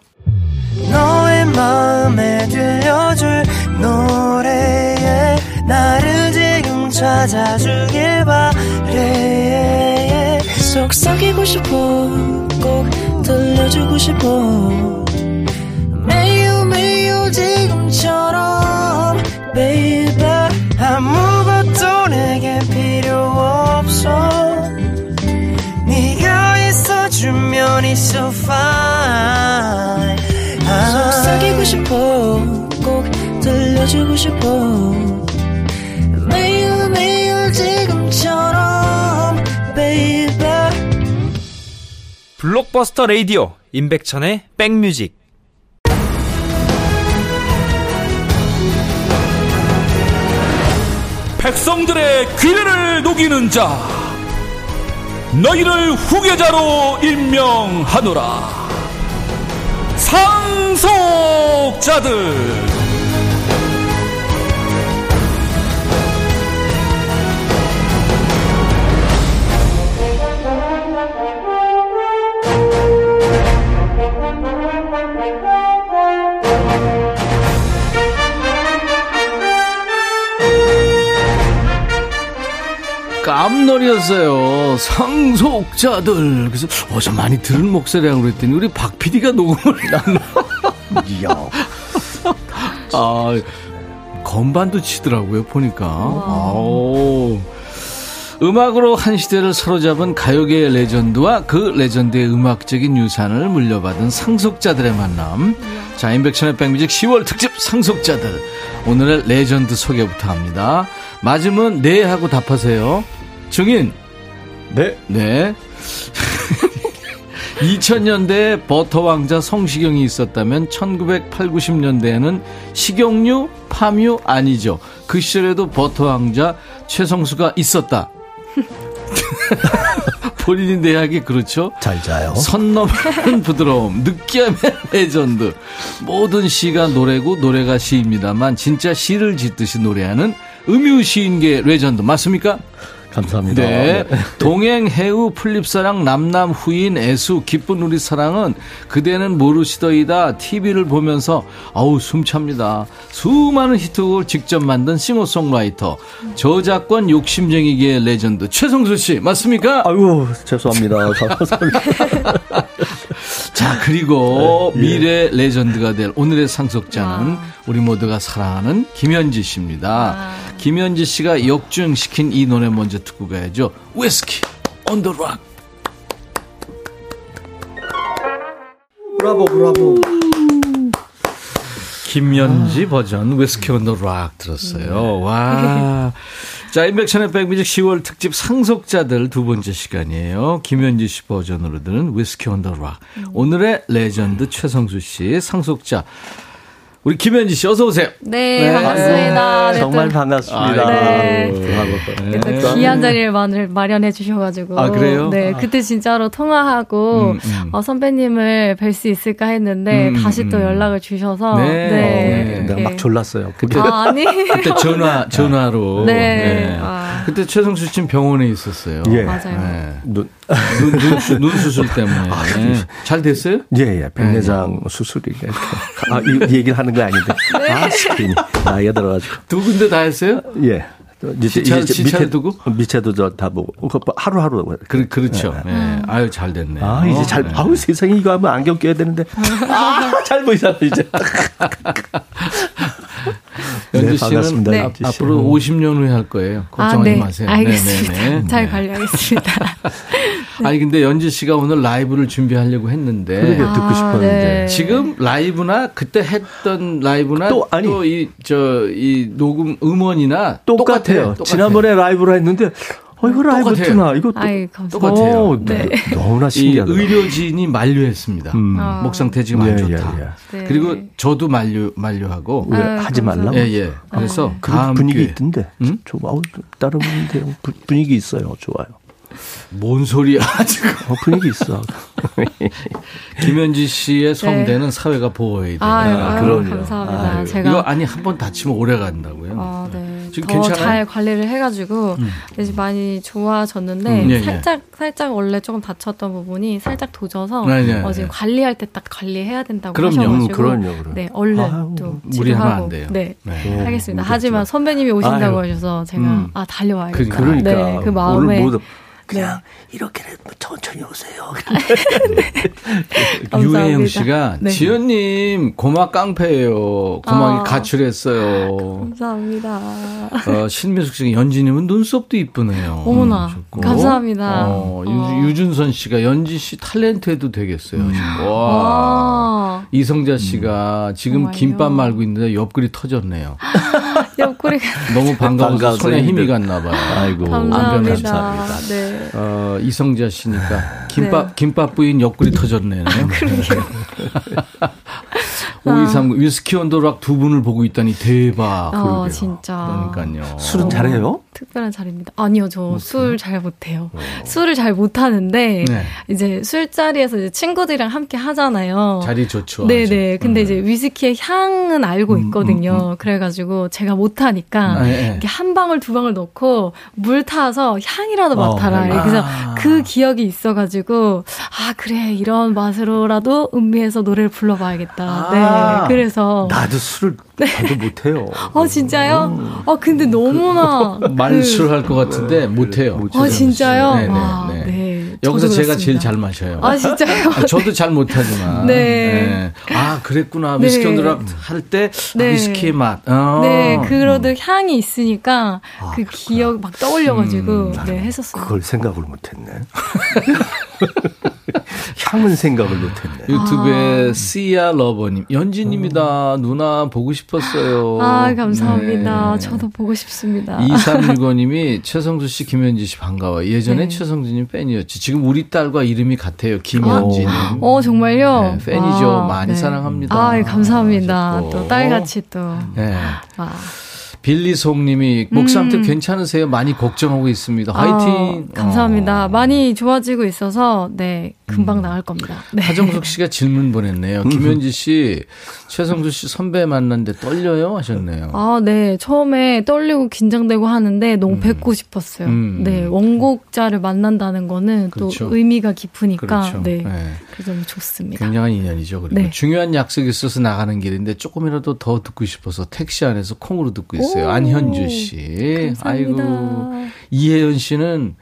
너의 마음에 들려줄 노래에 나를 지금 찾아주길 바래 속삭이고 싶어 꼭 들려주고 싶어 매우 매우 지금처럼 baby 아무것도 내게 필요 없어 있어주면 it's so fine. 속삭이고 싶어 꼭 들려주고 싶어. 매일 매일 지금처럼 baby. 블록버스터 레이디오 임백천의 백뮤직. 백성들의 귀를 녹이는 자 너희를 후계자로 임명하노라. 상속자들 깜놀이었어요. 상속자들. 그래서 어서 많이 들은 목소리라고 그랬더니 우리 박 PD가 녹음을 <laughs> 나눠. 아, 건반도 치더라고요, 보니까. 음악으로 한 시대를 사로잡은 가요계의 레전드와 그 레전드의 음악적인 유산을 물려받은 상속자들의 만남. 자, 임백천의 백뮤직 10월 특집 상속자들. 오늘의 레전드 소개부터 합니다. 맞으면 네 하고 답하세요. 증인. 네. 네. <laughs> 2000년대에 버터 왕자 성시경이 있었다면 1980, 90년대에는 식용유, 팜유 아니죠. 그 시절에도 버터 왕자 최성수가 있었다. <laughs> 본인이 내하기 그렇죠? 잘 자요. 선 넘는 부드러움, 느끼함의 레전드. 모든 시가 노래고 노래가 시입니다만 진짜 시를 짓듯이 노래하는 음유시인계 레전드 맞습니까? 감사합니다. 네. 동행, 해후, 풀잎사랑, 남남, 후인, 애수, 기쁜 우리 사랑은 그대는 모르시더이다. TV를 보면서 아우 숨찹니다. 수많은 히트곡을 직접 만든 싱어송라이터, 저작권 욕심쟁이계의 레전드 최성수 씨 맞습니까? 아유, 죄송합니다. <laughs> 자, 그리고 네, 미래 레전드가 될 오늘의 상속자는 우리 모두가 사랑하는 김연지 씨입니다. 김연지 씨가 역주행시킨 이 노래 먼저 듣고 가야죠. 위스키 on the rock. 브라보, 브라보. 김연지 버전 위스키 on the rock 들었어요. 와. <laughs> 자, 임백천의 백뮤직 10월 특집 상속자들 두 번째 시간이에요. 김연지 씨 버전으로 들은 위스키 the rock. 오늘의 레전드 최성수 씨 상속자. 우리 김현지 씨 어서 오세요. 네, 반갑습니다. 네, 정말 또- 반갑습니다. 네. 네. 네, 또 귀한 자리를 마련해 주셔가지고. 아, 그래요? 네, 아. 그때 진짜로 통화하고, 음, 음. 어, 선배님을 뵐 수 있을까 했는데, 음, 다시 또 음. 연락을 주셔서. 네. 네. 네. 이렇게. 내가 막 졸랐어요. 그때 아, 아니. 그때 전화 전화로. 네. 아. 그때 최성수 씨는 병원에 있었어요. 예. 맞아요. 네. 눈, 눈, 눈, 수- 눈 수술 때문에. 아, 네. 잘 됐어요? 예, 예. 백내장 수술이. 이렇게. 아, 이, 이 얘기를 하는 거 아닌데. <laughs> 아, 스크린이 나이가 들어가지고. 두 군데 다 했어요? 예. 또 이제 시차- 이제 밑에, 두고? 밑에도 저 다 보고. 그거 하루하루. 그, 그렇죠. 예. 아유, 잘 됐네. 아, 이제 잘, 네. 아우, 세상에 이거 하면 안경 껴야 되는데. <laughs> 아, 잘 보이잖아, 이제. <laughs> 연주 네, 씨는 반갑습니다, 네. 씨. 앞으로 50년 후에 할 거예요. 아, 걱정하지 네. 마세요. 알겠습니다. 네네네. 잘 네. 관리하겠습니다. <laughs> 아니 근데 연주 씨가 오늘 라이브를 준비하려고 했는데 그러게 듣고 아, 싶었는데. 네. 지금 라이브나 그때 했던 라이브나 또, 아니. 또 이 저이 녹음 음원이나 똑같아요. 똑같아. 지난번에 라이브로 했는데, 어, 이거 라이브구나. 이거 또. 아이, 감사합니다. 똑같아요. 어, 네. 너무나 이 신기하다. 의료진이 만류했습니다. 음. 아. 목 상태 지금 안 예, 좋다. 예, 예. 네. 그리고 저도 만류 만류하고 왜 아유, 하지 말라고? 예 예. 그래서 그 다음 분위기 있던데. 음? 좀, 아우, 다른 분인데 분위기 있어요. 좋아요. 뭔 소리야 <laughs> 지금 어, 분위기 있어. <laughs> 김현지 씨의 성대는 사회가 보호해야. 네. 아유, 아, 아유, 그럼요. 감사합니다. 아유. 제가. 이거 아니 한 번 다치면 오래 간다고요. 아, 네. 더? 잘 관리를 해가지고 음. 이제 많이 좋아졌는데 음, 예, 예. 살짝 살짝 원래 조금 다쳤던 부분이 살짝 도져서 네, 네, 어, 지금 네. 관리할 때 딱 관리해야 된다고 그럼요. 하셔가지고 음, 그럼요, 그럼요. 네 얼른 아유, 또 무리하면 치료하고 안 돼요. 네. 네. 하겠습니다. 음, 하지만. 선배님이 오신다고 아유. 하셔서 제가 음. 아 달려와야겠다. 그러니까. 네, 그 오늘 마음에 모두 그냥 이렇게 천천히 오세요. <laughs> 감사합니다. 유혜영 씨가 네. 지연님 고막 깡패예요. 고막이 아. 가출했어요. 감사합니다. 어, 신미숙 씨가 연지님은 눈썹도 이쁘네요. 어머나, 하셨고. 감사합니다. 어, 어. 유, 준선 씨가 연지 씨 탤런트 해도 되겠어요. 하시고. 와. 와 이성자 씨가 지금 정말요? 김밥 말고 있는데 옆구리 터졌네요. <laughs> 옆구리가 너무 반가워서 반가워서 손에 힘이 갔나 봐요. 아이고. 감사합니다. 감사합니다. 네. 어, 이성자 씨니까 김밥 네. 김밥 부인 옆구리 터졌네요. 아, 5239 <laughs> 위스키 온도락 두 분을 보고 있다니 대박. 어, 그러게요. 진짜. 그러니까요. 술은 잘해요? 특별한 자리입니다. 아니요, 저 술 잘 못해요. 술을 잘 못하는데 네. 이제 술자리에서 이제 친구들이랑 함께 하잖아요. 자리 좋죠. 네네. 근데 음. 이제 위스키의 향은 알고 있거든요. 그래가지고 제가 못하니까 아, 예. 이렇게 한 방울 두 방울 넣고 물 타서 향이라도 어, 맡아라. 네. 그래서 아. 그 기억이 있어가지고 아 그래 이런 맛으로라도 음미해서 노래를 불러봐야겠다. 아. 네. 그래서 나도 술을 나도 못해요. 어 <laughs> 진짜요? 아 근데 너무나 <laughs> 그- 말술할 것 같은데 못해요. 못아 진짜요? 네네, 와, 네. 네. 여기서 저도 제가. 제일 잘 마셔요. 아 진짜요? 아, 저도 잘 못하지만. 네. 네. 아, 그랬구나. 네. 위스키 온도락 할때 네. 위스키의 맛. 어. 네, 그러듯 향이 있으니까 아, 그 기억 막 떠올려가지고 음, 네 했었어요. 그걸 생각을 못했네. <laughs> <laughs> 향은 생각을 못했네. 유튜브에 아. 씨야 러버님, 연진입니다. 누나 보고 싶었어요. 아 감사합니다. 네. 저도 보고 싶습니다. 2365님이 <laughs> 최성수 씨, 김현지 씨 반가워. 예전에 네. 최성수님 팬이었지. 지금 우리 딸과 이름이 같아요. 김현진. 어 정말요? 네, 팬이죠. 와, 많이 네. 사랑합니다. 아 감사합니다. 하셨고. 또 딸같이 또. 네. 와. 빌리송님이 목 상태 음. 괜찮으세요? 많이 걱정하고 있습니다. 화이팅. 어, 감사합니다. 어. 많이 좋아지고 있어서 네 금방 음. 나을 겁니다. 네. 하정숙 씨가 질문 보냈네요. 김현지 씨, 최성수 씨 선배 만났는데 떨려요? 하셨네요. 아, 네. 처음에 떨리고 긴장되고 하는데 너무 음. 뵙고 싶었어요. 음. 네. 원곡자를 만난다는 거는 그렇죠. 또 의미가 깊으니까. 그렇죠. 네. 네. 그래서 너무 좋습니다. 굉장한 인연이죠. 그리고 네. 중요한 약속이 있어서 나가는 길인데 조금이라도 더 듣고 싶어서 택시 안에서 콩으로 듣고 있어요. 오, 안현주 씨. 감사합니다. 아이고. 이혜연 씨는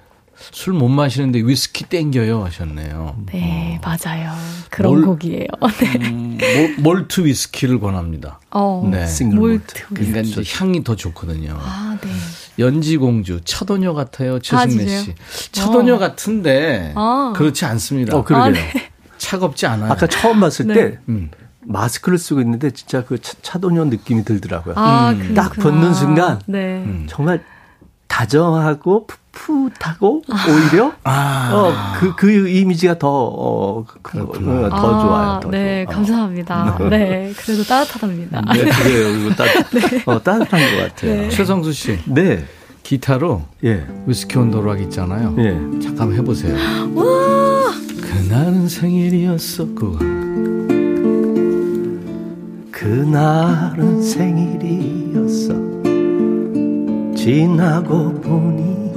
술 못 마시는데 위스키 땡겨요 하셨네요. 네, 맞아요. 그런 뭘- 곡이에요. <laughs> 네. 음, 몰- 몰트 위스키를 권합니다. 어, 네. 싱글 몰트. 그러니까 이제 향이 더 좋거든요. 아, 네. 연지공주 차도녀 같아요 최승래 진짜요? 씨. 차도녀 어. 같은데 아. 그렇지 않습니다. 어, 그러게요. 아, 네. <laughs> 차갑지 않아요. 아까 처음 봤을 네. 때 음. 마스크를 쓰고 있는데 진짜 그 차, 차도녀 느낌이 들더라고요. 아, 음. 딱 벗는 순간 네. 음. 정말 다정하고 풋풋하고 오히려 아. 어, 그, 그 이미지가 더, 어, 그, 어, 더 아, 좋아요. 더 네, 좋아. 감사합니다. <laughs> 네, 그래도 따뜻하답니다. 네, 그래요. 이거 따, 어, 따뜻한 것 같아요. 네. 최성수 씨. 네. 기타로 예. 위스키 온 도락 있잖아요. 예. 잠깐 해보세요. 와, 그날은 생일이었었고 그날은 생일이었어. 지나고 보니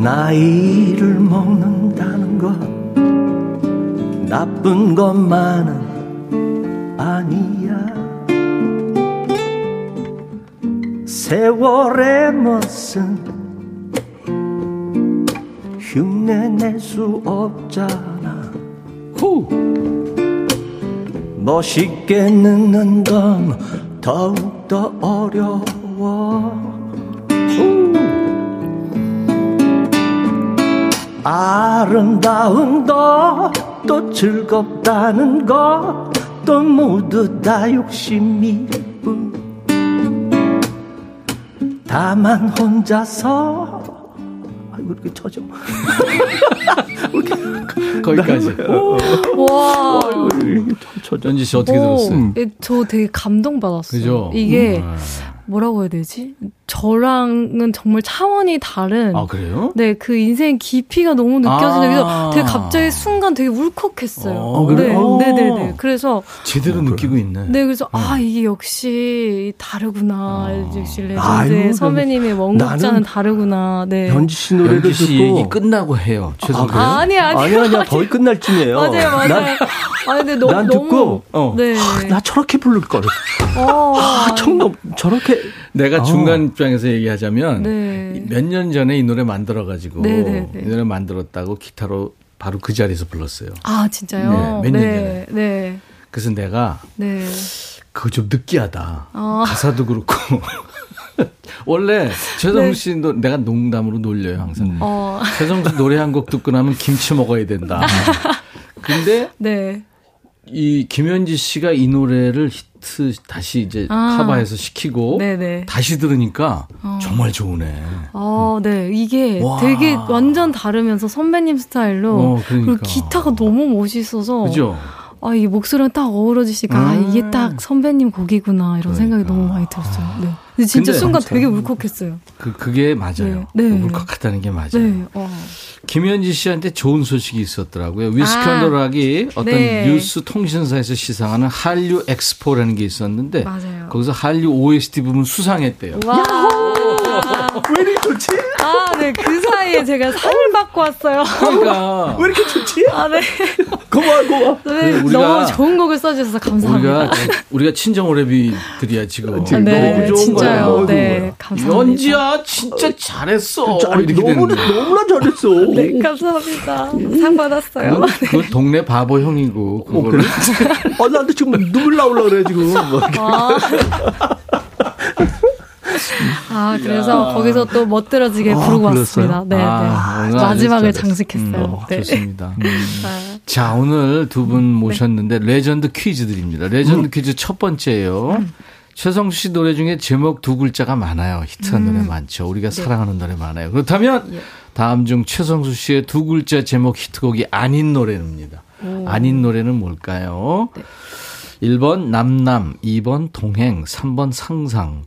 나이를 먹는다는 것 나쁜 것만은 아니야. 세월의 멋은 흉내 낼 수 없잖아. 후 멋있게 늙는 건 더욱더 어려워 후. 아름다운 것또 즐겁다는 것또 모두 다 욕심일 뿐 다만 혼자서 아 이렇게 쳐져 <laughs> 거기까지. 와. 연지 씨 어떻게 오, 들었어요? 예, 저 되게 감동받았어요. 그죠? 이게 음. 뭐라고 해야 되지? 저랑은 정말 차원이 다른. 아 그래요? 네, 그 인생 깊이가 너무 느껴지는 그래서 아. 되게 갑자기 순간 되게 울컥했어요. 어, 그래요? 네, 네, 네, 네. 그래서 제대로 느끼고 있네. 네, 그래서 아 이게 역시 다르구나. 역시 레전드의 아이고, 선배님의 원곡자는 다르구나. 네. 연지 씨 노래를 씨 듣고 얘기 끝나고 해요. 최성수. 아, 아니 아니 아니 아니야 거의 끝날 쯤이에요. 맞아요, 맞아요. 난, 아 근데 너무 난 너무 듣고 어, 네. 아, 나 저렇게 부를 걸. 어, 아, 청도 저렇게 내가 어. 중간 입장에서 얘기하자면 네. 몇년 전에 이 노래 만들어 가지고 네, 네, 네. 이 노래 만들었다고 기타로 바로 그 자리에서 불렀어요. 아 진짜요? 네, 몇년 네, 네, 그래서 내가 네. 그거 좀 느끼하다. 아. 가사도 그렇고. <laughs> 원래 최성수 네. 씨 노, 내가 농담으로 놀려요 항상. 어, 최성수 노래 한 곡 듣고 나면 김치 먹어야 된다. <laughs> 근데 네. 이 김연지 씨가 이 노래를 히트 다시 이제 아. 카바해서 시키고 네네. 다시 들으니까 정말 좋으네. 어, 네. 이게 와. 되게 완전 다르면서 선배님 스타일로. 어, 그러니까. 리고 기타가 너무 멋있어서. 그죠? 아, 이 목소리랑 딱 어우러지시니까, 아, 음. 이게 딱 선배님 곡이구나, 이런 생각이 너무 많이 들었어요. 네. 근데 진짜 근데 순간 되게 울컥했어요. 그 그게 맞아요. 네. 네. 울컥하다는 게 맞아요. 네. 어. 김현지 씨한테 좋은 소식이 있었더라고요. 위스키 아. 어떤 네. 뉴스 통신사에서 시상하는 한류 엑스포라는 게 있었는데 맞아요. 거기서 한류 OST 부분 수상했대요. 와. <laughs> 왜 이렇게 좋지? 아, 네. 그 사이에 제가 상을 받고 왔어요. 그러니까 <laughs> 왜 이렇게 좋지? 아, 네. <laughs> 고마워 고마워. 네, 우리가- 너무 좋은 곡을 써주셔서 감사합니다. 우리가 우리가 친정 오래비들이야 지금. 아, 네, 너무 좋은 진짜요. 거야. 네, 감사합니다. 연지야 진짜 잘했어. 잘, 이렇게 너무 되는데. 너무나 잘했어. <laughs> 네, 감사합니다. 상 받았어요. 그건, 그건 동네 바보 형이고 어, 그거를 그래? 아, 나한테 지금 눈물 나올라 그래, 지금. 아. 아, 그래서 거기서 또 멋들어지게 아, 부르고 불렀어요? 왔습니다. 네, 네. 아, 오늘 마지막을 장식했어요. 음, 네. 좋습니다. 아, 자, 오늘 두 분 모셨는데 레전드 퀴즈 드립니다. 레전드 퀴즈 첫 번째예요. 최성수 씨 노래 중에 제목 두 글자가 많아요. 히트한 노래 많죠. 우리가 사랑하는 노래 많아요. 그렇다면 다음 중 최성수 씨의 두 글자 제목 히트곡이 아닌 노래입니다. 아닌 노래는 뭘까요? 1번 남남, 2번 동행, 3번 상상.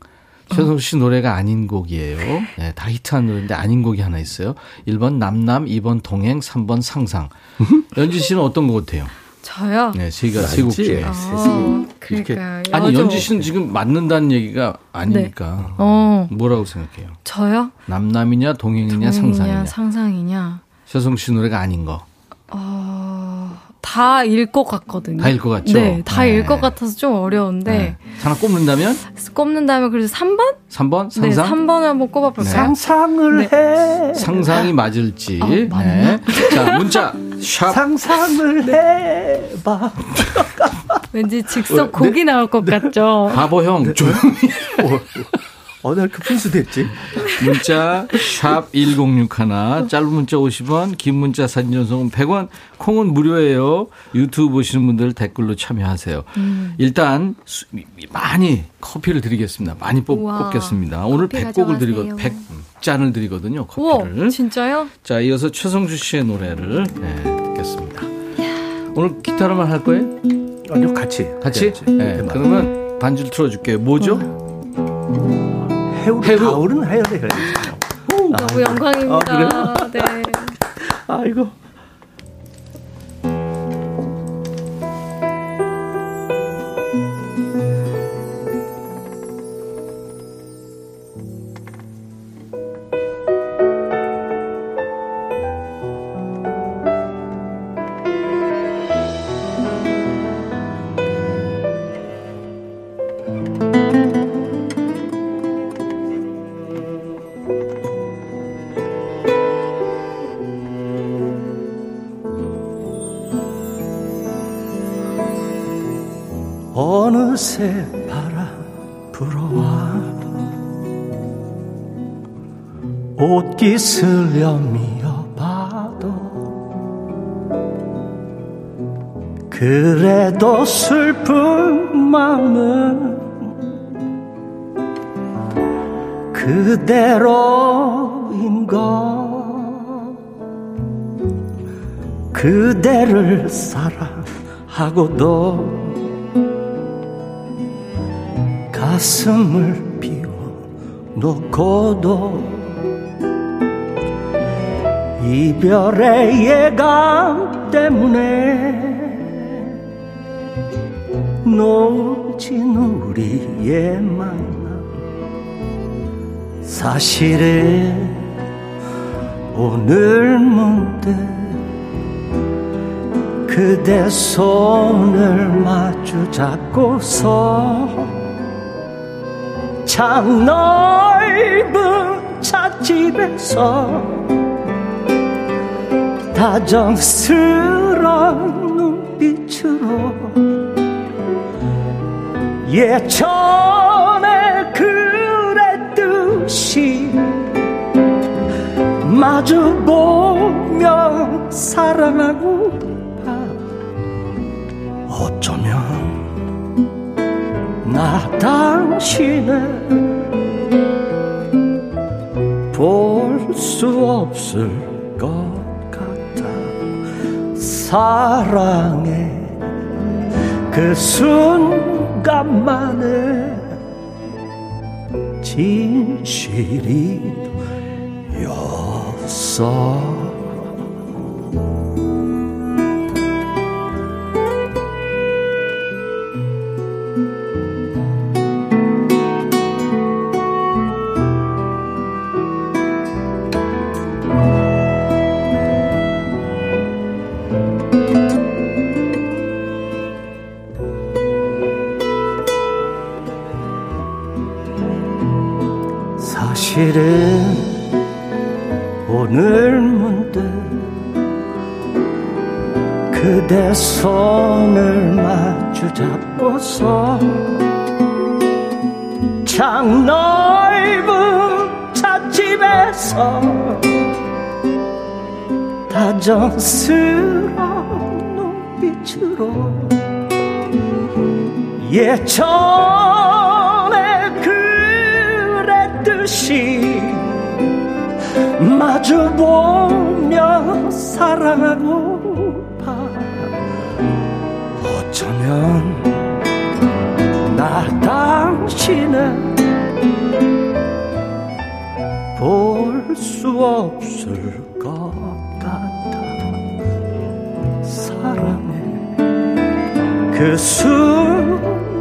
최성수 씨 노래가 아닌 곡이에요. 네, 다 히트한 노래인데 아닌 곡이 하나 있어요. 1번 남남, 2번 동행, 3번 상상. <laughs> 연지 씨는 어떤 것 같아요? 저요? 네, 세가 세곡 중에. 어, 그러니까 아니 연지 씨는 지금 맞는다는 얘기가 아니니까 어, 뭐라고 생각해요? 저요? 남남이냐 동행이냐 상상이냐? 동행이냐 상상이냐? 최성 씨 노래가 아닌 거. 어, 다 일 것 같거든요. 다 일 것 같죠? 네, 다일 네. 것 같아서 좀 어려운데 네. 하나 꼽는다면 꼽는다면 그래도 3번? 3번 네, 상상. 3번을 한번 꼽아볼까요? 상상을 네. 해. 상상이 맞을지. 아, 맞나? 네. 자, 문자 샵 상상을 해봐. 왠지 즉석 곡이 나올 것 같죠? 바보 형 조용히. 어, 나 이렇게 분수 됐지? 문자 샵 1061, 짧은 문자 50원, 긴 문자 사진 전송은 100원, 콩은 무료예요. 유튜브 보시는 분들 댓글로 참여하세요. 음. 일단 수- 많이 커피를 드리겠습니다. 많이 뽑, 우와. 뽑겠습니다. 오늘 커피 100곡을 드리고 가져가세요. 100잔을 드리거든요. 커피를. 진짜요? 자, 이어서 최성주 씨의 노래를 네, 듣겠습니다. 오늘 기타로만 할 거예요? 아니요, 같이. 같이? 네, 음악. 그러면 반주를 틀어줄게요. 뭐죠? 해우, 해우. 가을은 해야 돼. 너무 영광입니다. 아, 네. 아이고. 옷깃을 여미어 봐도 그래도 슬픈 마음은 그대로인 것. 그대를 사랑하고도 가슴을 비워 놓고도 이별의 예감 때문에 놓친 우리의 만남. 사실은 오늘 문득 그대 손을 마주 잡고서 참 넓은 찻집에서 다정스런 눈빛으로 예전에 그랬듯이 마주보며 사랑하고 어쩌면 나 당신을 볼 수 없을 사랑의 그 순간만에 진실이었어 사실은 오늘 문득 그대 손을 마주 잡고서 창 넓은 찻집에서 다정스러운 눈빛으로 예전 그랬듯이 마주보며 사랑하고파. 어쩌면 나 당신을 볼수 없을 것 같아. 사랑해. 그 순간만에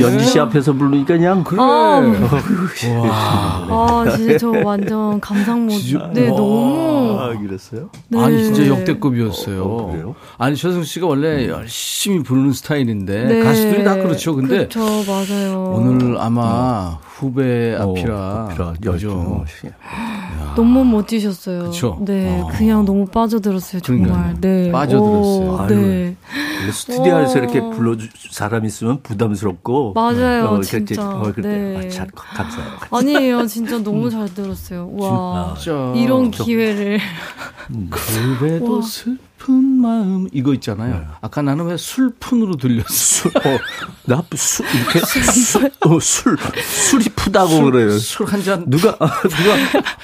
연지 씨. 앞에서 부르니까 그냥 그래. 아, <laughs> 와. 아, 진짜 저 완전 감상. 진짜? 네, 와. 너무. 아, 그랬어요? 네. 아니 진짜 역대급이었어요. 어, 어, 그래요? 아니 최성 씨가 원래 열심히 부르는 스타일인데 네. 가수들이 다 그렇죠. 근데 그렇죠, 맞아요. 오늘 아마 후배 앞이라 어, 앞이라 그죠. 너무 멋지셨어요. 그쵸? 네, 어. 그냥 너무 빠져들었어요, 정말. 그러니까요. 네. 빠져들었어요. 오. 네. 스튜디오에서 와. 이렇게 불러줄 사람 있으면 부담스럽고. 맞아요, 어, 진짜. 어. 네. 아, 잘, 감사해요. 아니에요, <laughs> 진짜 너무 잘 들었어요. 와, 진짜. 이런 저- 기회를. 그래도 <laughs> 와. 슬픈 마음 이거 있잖아요. 아까 나는 왜 술푼으로 들렸어? 어, 나 술, 이렇게 술, 어, 술, 술이 푸다고 그래요. 술 한 잔 누가, 아, 누가,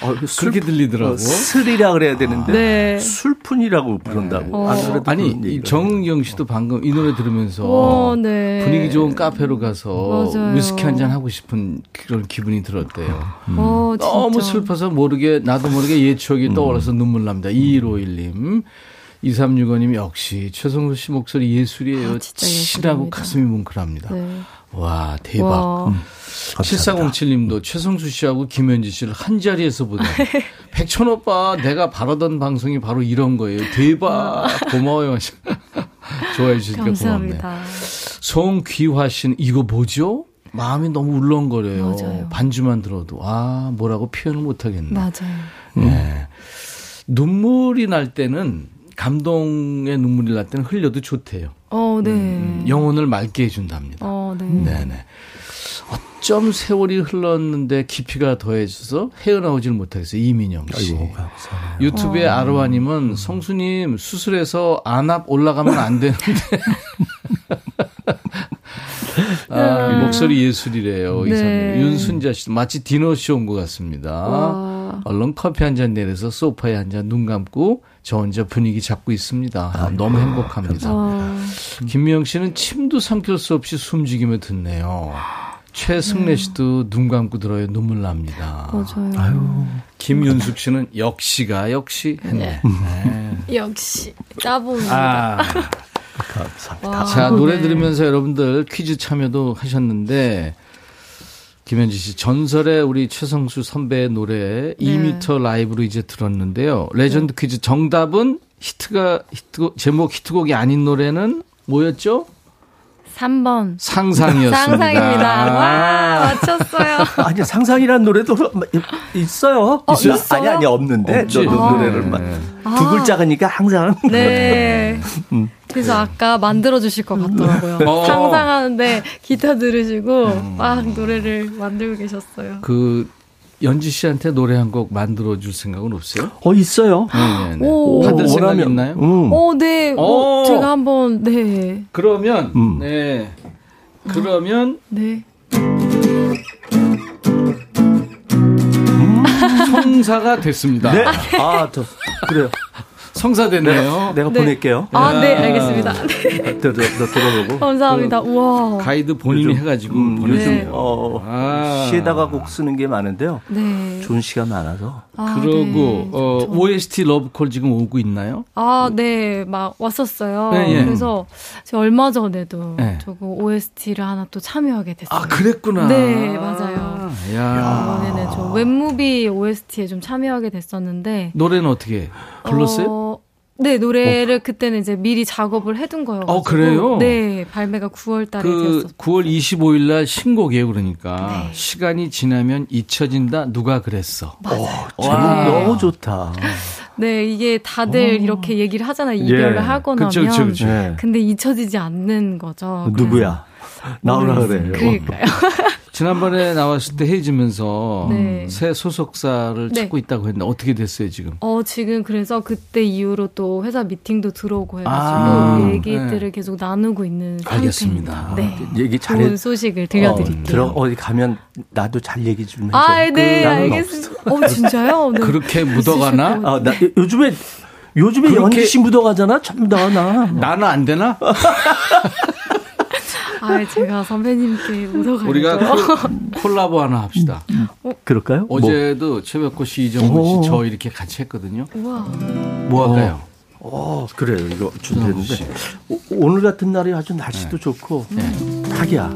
어, 술, 그렇게 들리더라고. 어, 술이라 그래야 되는데. 네. 술푼이라고 부른다고. 안 그래도 아니 그런 이 얘기를 정은경 씨도 방금 이 노래 들으면서 와, 네. 분위기 좋은 카페로 가서 맞아요. 위스키 한 잔 하고 싶은 그런 기분이 들었대요. 어, 진짜. 너무 슬퍼서 모르게 나도 모르게 옛 추억이 떠올라서 눈물 납니다. 2151님. 2365님 역시 최성수 씨 목소리 예술이에요. 아, 진짜 치라고. 가슴이 뭉클합니다. 네. 와 대박. 와. 음. 7407님도 최성수 씨하고 김현지 씨를 한 자리에서 보다. 백천 오빠 내가 바라던 방송이 바로 이런 거예요. 대박. 고마워요. <laughs> 좋아해 주시니까 고맙네요. 송귀화 씨는 이거 뭐죠? 마음이 너무 울렁거려요. 맞아요. 반주만 들어도 아 뭐라고 표현을 못 하겠네. 맞아요. 네. 눈물이 날 때는 감동의 눈물이 날 때는 흘려도 좋대요. 어, 네. 음, 영혼을 맑게 해준답니다. 어, 네. 네네. 어쩜 세월이 흘렀는데 깊이가 더해져서 헤어나오질 못하겠어요. 이민영 씨. 아이고. 유튜브에 아로아님은 성수님 수술해서 안압 올라가면 안 되는데. <laughs> 아, 목소리 예술이래요. 네. 이사님. 윤순자 씨 마치 디너쇼 온 것 같습니다. 와. 얼른 커피 한 잔 내려서 소파에 한 잔 눈 감고 저 혼자 분위기 잡고 있습니다. 아, 너무 행복합니다. 와. 김미영 씨는 침도 삼킬 수 없이 숨죽이며 듣네요. 최승래 씨도 눈 감고 들어요. 눈물 납니다. 맞아요. 김윤숙 씨는 역시가 역시 했네. 네. 역시. 짜봅니다. 아. 와, 자, 노래 네. 들으면서 여러분들 퀴즈 참여도 하셨는데, 김연지 씨, 전설의 우리 최성수 선배의 노래 2m 라이브로 이제 들었는데요. 레전드 퀴즈 정답은 히트가, 히트, 제목 히트곡이 아닌 노래는 뭐였죠? 3번. 상상이었습니다. 상상입니다. 와, 맞췄어요. <laughs> 아니, 상상이라는 노래도 있어요. 어, 있어요? 아니, 아니, 없는데. 없지. 너, 너 아. 노래를 막. 네. 두 글자가니까 항상. 네. <laughs> 그래서 아까 만들어주실 것 같더라고요. 어. 상상하는데 기타 들으시고 음. 막 노래를 만들고 계셨어요. 그, 연지 씨한테 노래 한 곡 만들어 줄 생각은 없어요? 어, 있어요. 네, 네. 오. 받을 생각. 있나요? 음. 어, 네. 뭐 오. 제가 한번, 네. 그러면, 음. 네. 그러면 네. 성사가 됐습니다. 네. 아, 저, 그래요. 성사됐네요. 내가 네. 보낼게요. 아, 네, 야. 알겠습니다. 너, 너, 너 들어보고. 감사합니다. 우와. 가이드 본인이 요즘, 해가지고 음, 보내주세요. 네. 어, 아. 시에다가 곡 쓰는 게 많은데요. 네. 좋은 시가 많아서. 아, 그러고 네. 어, 저- OST 러브콜 지금 오고 있나요? 아, 네, 막 왔었어요. 네, 예. 그래서 제가 얼마 전에도 네. 저거 OST를 하나 또 참여하게 됐어요. 아 그랬구나. 네, 맞아요. 야. 이번에는 저 웹무비 OST에 좀 참여하게 됐었는데 노래는 어떻게 불렀어요? 어, 네, 노래를 그때는 이제 미리 작업을 해둔 거여가지고. 어, 그래요? 네, 발매가 9월 달에 그 되었었어요. 9월 25일 날 신곡이에요, 그러니까. 네. 시간이 지나면 잊혀진다. 누가 그랬어? 제목 와. 너무 좋다. 네, 이게 다들 이렇게 얘기를 하잖아요. 이별을 예. 하고 그쵸, 나면. 그쵸, 그쵸. 네. 근데 잊혀지지 않는 거죠. 누구야? 나오라 그래요. 그러니까요. <laughs> 지난번에 나왔을 때 헤어지면서 네. 새 소속사를 네. 찾고 있다고 했는데 어떻게 됐어요, 지금? 어, 지금 그래서 그때 이후로 또 회사 미팅도 들어오고 해가지고 아, 얘기들을 네. 계속 나누고 있는 알겠습니다. 상태입니다. 네. 얘기 잘해. 좋은 소식을 들려드릴게요. 어, 들어 어디 가면 나도 잘 얘기 좀 해줘. 아, 네, 나는 알겠습니다. 어, 진짜요? 네. 그렇게 묻어가나? 아, 나 요- 요즘에 요즘에 연지 씨 묻어가잖아. 참 나, 나. 나는 안 되나? <laughs> 아, 제가 선배님께 묻어가야죠. 우리가 <laughs> 콜- 콜라보 하나 합시다. 그럴까요? 뭐, 어제도 최백호 씨, 이정훈 오. 씨, 저 이렇게 같이 했거든요. 우와. 뭐 할까요? 어, 그래요. 이거 준비했는데. 오- 오늘 같은 날이 아주 날씨도 좋고, 딱이야.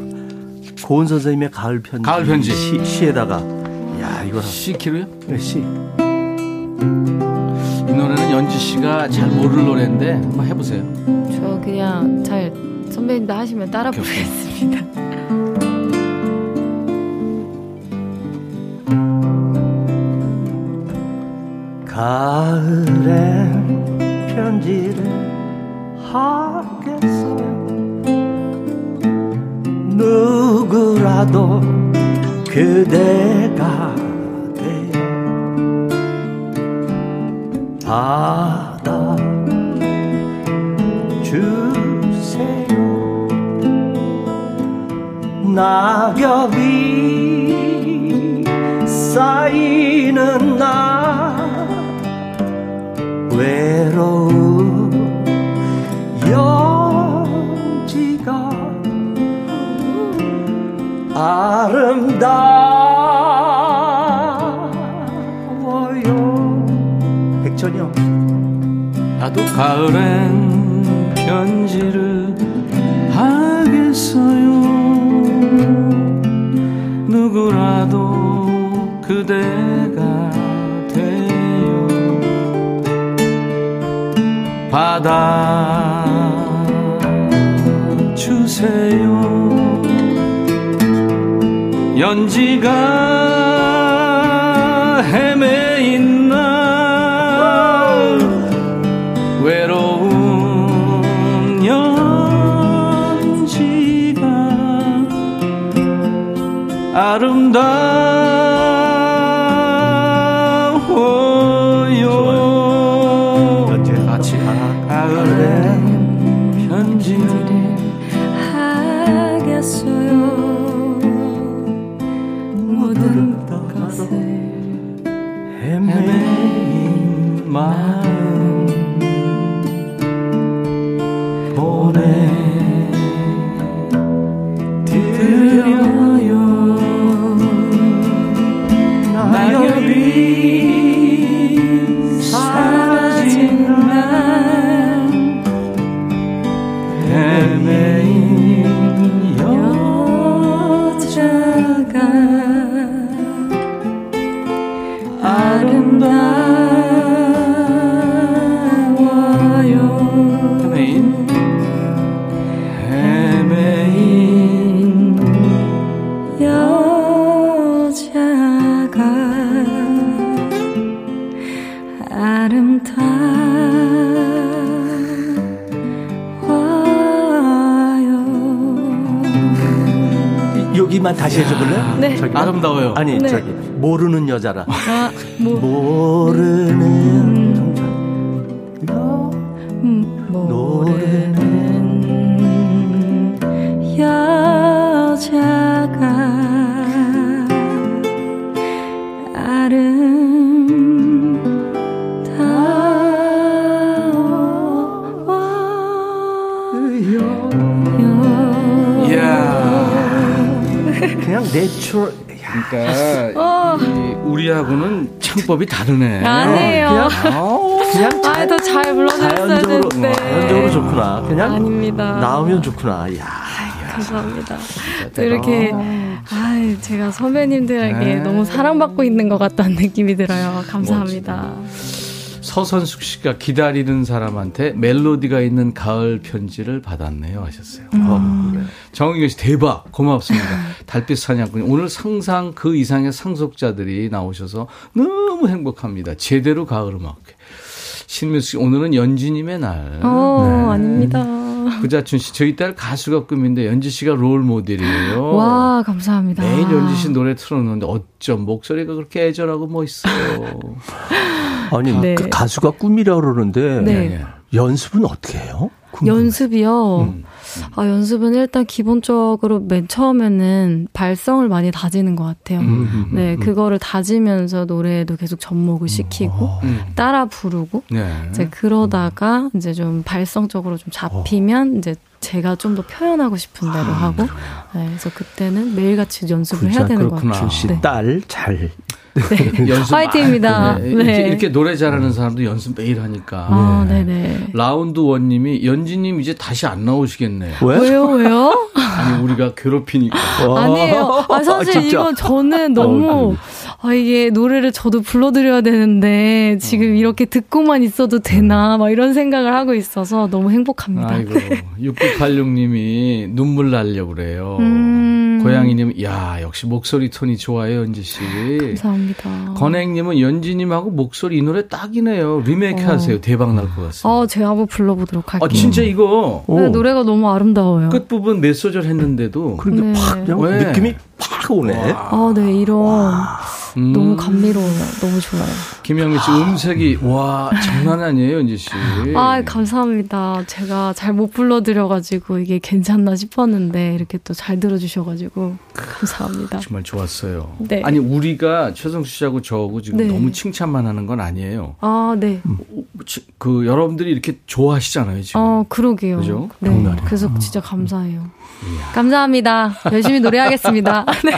고은 선생님의 가을 편지. 가을 편지. 시, 시에다가. 야, 이거. 시 키로요? 네, 시. 이 노래는 연지 씨가 잘 모를 노래인데 한번 해보세요. 저 그냥 잘 선배님들 하시면 따라 부르겠습니다. 가을엔 편지를 하겠어요. 누구라도 그대가 돼 받아 낙엽이 쌓이는 날 외로운 연지가 아름다워요 백천이 형 나도 가을엔 편지를 하겠어요. 누구라도 그대가 돼요. 받아 주세요. 연지가 헤매인 여기만 다시 해줘볼래? 네. 저기. 아름다워요 아니 네. 저기 모르는 여자라 아, 뭐, 모르는 natural 그러니까 <laughs> 이 우리하고는 창법이 다르네 아니에요. 그냥, 아, 더잘 불러줬어야 되는데. 자연적으로 좋구나. 그냥 아닙니다. 나오면 좋구나. 야. 감사합니다. 또 이렇게 아, 제가 선배님들에게 네. 너무 사랑받고 있는 것 같다는 느낌이 들어요. 감사합니다. 서선숙 씨가 기다리는 사람한테 멜로디가 있는 가을 편지를 받았네요 하셨어요. 어, 그래. 정희경 씨 대박 고맙습니다. 달빛 사냥꾼 오늘 상상 그 이상의 상속자들이 나오셔서 너무 행복합니다. 제대로 가을 음악. 신민수 씨 오늘은 연지님의 날. 어, 아닙니다. 구자춘 씨 저희 딸 가수가 꿈인데 연지 씨가 롤 모델이에요. 와, 감사합니다. 매일 연지 씨 노래 틀어놓는데 어쩜 목소리가 그렇게 애절하고 멋있어요. 아니 네. 그 가수가 꿈이라고 그러는데 네. 연습은 어떻게 해요? 궁금해. 연습이요. 음. 아, 연습은 일단 기본적으로 맨 처음에는 발성을 많이 다지는 것 같아요. 음, 네, 그거를 다지면서 노래에도 계속 접목을 시키고, 음. 따라 부르고, 네. 이제 그러다가 이제 좀 발성적으로 좀 잡히면 이제 제가 좀 더 표현하고 싶은 대로 하고 네, 그래서 그때는 매일같이 연습을 해야 되는 그렇구나. 것 같아요. 씨 네. 딸잘 <laughs> 연습 화이팅입니다. 많이- 이렇게, 네. 이렇게 노래 잘하는 사람도 연습 매일 하니까. 아, 네네. 라운드 원님이 연지님 이제 다시 안 나오시겠네요. 왜요, 왜요? 아니 우리가 괴롭히니까. 아니에요. 아, 사실 진짜. 이건 저는 너무, 아, 이게 노래를 저도 불러드려야 되는데, 지금 이렇게 듣고만 있어도 되나, 막 이런 생각을 하고 있어서 너무 행복합니다. 아이고 6986님이 눈물 날려 그래요. 음. 고양이님, 야 역시 목소리 톤이 좋아요 연지 씨. 감사합니다. 건행님은 연지님하고 목소리 이 노래 딱이네요. 리메이크 어. 하세요. 대박 날 것 같습니다. 어, 제가 한번 불러보도록 할게요. 아 진짜 이거 네, 노래가 너무 아름다워요. 끝 부분 몇 소절 했는데도 그런데 네. 팍 왜? 느낌이 팍 오네. 아, 네, 이런. 음. 너무 감미로워요. 너무 좋아요. 김영미 씨 음색이 와 장난 아니에요 연지 씨. 아, 감사합니다. 제가 잘 못 불러드려가지고 이게 괜찮나 싶었는데 이렇게 또 잘 들어주셔가지고 감사합니다. 정말 좋았어요. 네. 아니 우리가 최성수 씨하고 저하고 지금 네. 너무 칭찬만 하는 건 아니에요. 아, 네. 치- 그 여러분들이 이렇게 좋아하시잖아요 지금. 어, 그러게요. 그죠? 네. 장난이야. 그래서 진짜 감사해요. 감사합니다. 열심히 노래하겠습니다. <laughs> 네.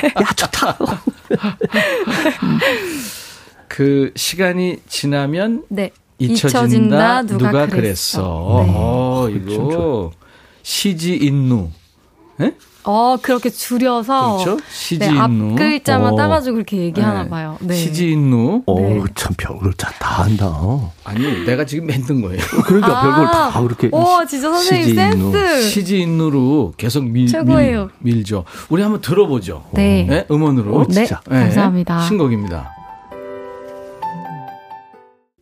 <laughs> 그 시간이 지나면 네. 잊혀진다, 잊혀진다, 누가, 누가 그랬어. 그랬어. 네. 어, 이거 시지 인누. 예? 어, 그렇게 줄여서. 그렇죠? 네, 시지인누. 앞 글자만 어. 따가지고 그렇게 얘기하나 네. 봐요. 네. 시지인누. 어, 네. 참 별걸 다, 다 한다. 아니, 내가 지금 만든 거예요. 그러니까 아. 별걸 다 그렇게. 오, 진짜 선생님 시지인누. 센스. 시지인누로 계속 밀, 최고예요. 밀, 밀죠. 우리 한번 들어보죠. 네. 네, 음원으로. 네, 감사합니다. 신곡입니다.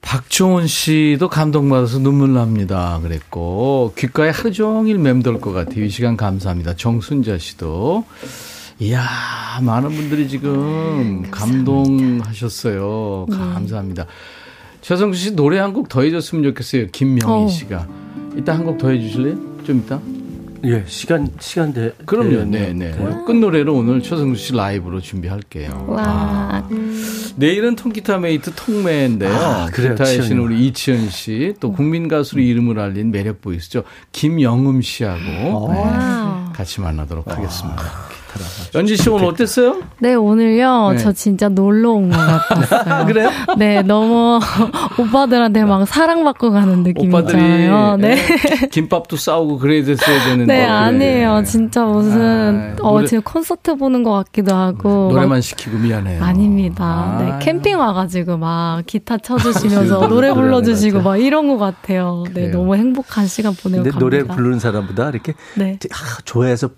박종훈 씨도 감동받아서 눈물 납니다. 그랬고, 귓가에 하루 종일 맴돌 것 같아요. 이 시간 감사합니다. 정순자 씨도. 이야, 많은 분들이 지금 감동하셨어요. 네. 감사합니다. 최성수 씨 노래 한 곡 더 해줬으면 좋겠어요. 김명희 어. 씨가. 이따 한 곡 더 해주실래요? 좀 이따? 예, 시간, 시간 돼. 그럼요. 네, 네, 네. 끝노래로 오늘 최성수 씨 라이브로 준비할게요. 와. 내일은 통기타 mate 통매인데요. 아, 그래요, 기타의. 신 우리 이치현 씨, 또 국민 가수로 이름을 알린 매력 보이스죠. 김영흠 씨하고 네, 와우. 같이 만나도록 하겠습니다. 연지 씨 오늘 어땠어요? 네, 오늘요, 네. 저 진짜 놀러 온 것 같았어요. <laughs> 그래요? 네, 너무 <laughs> 오빠들한테 막 사랑받고 가는 느낌 오빠들이 있잖아요. 네. 예, 김밥도 싸오고 그래야 됐어야 되는데. 네, 아니에요. 진짜 무슨, 아, 어, 노래- 지금 콘서트 보는 것 같기도 하고. 노래만 막- 시키고 미안해요. 아닙니다. 네, 아유. 캠핑 와가지고 막 기타 쳐주시면서. <laughs> 노래 불러주시고. 막 이런 것 같아요. 네, 그래요. 너무 행복한 시간 보내고 근데 갑니다. 노래 부르는 사람보다 이렇게 네. 아, 좋아해서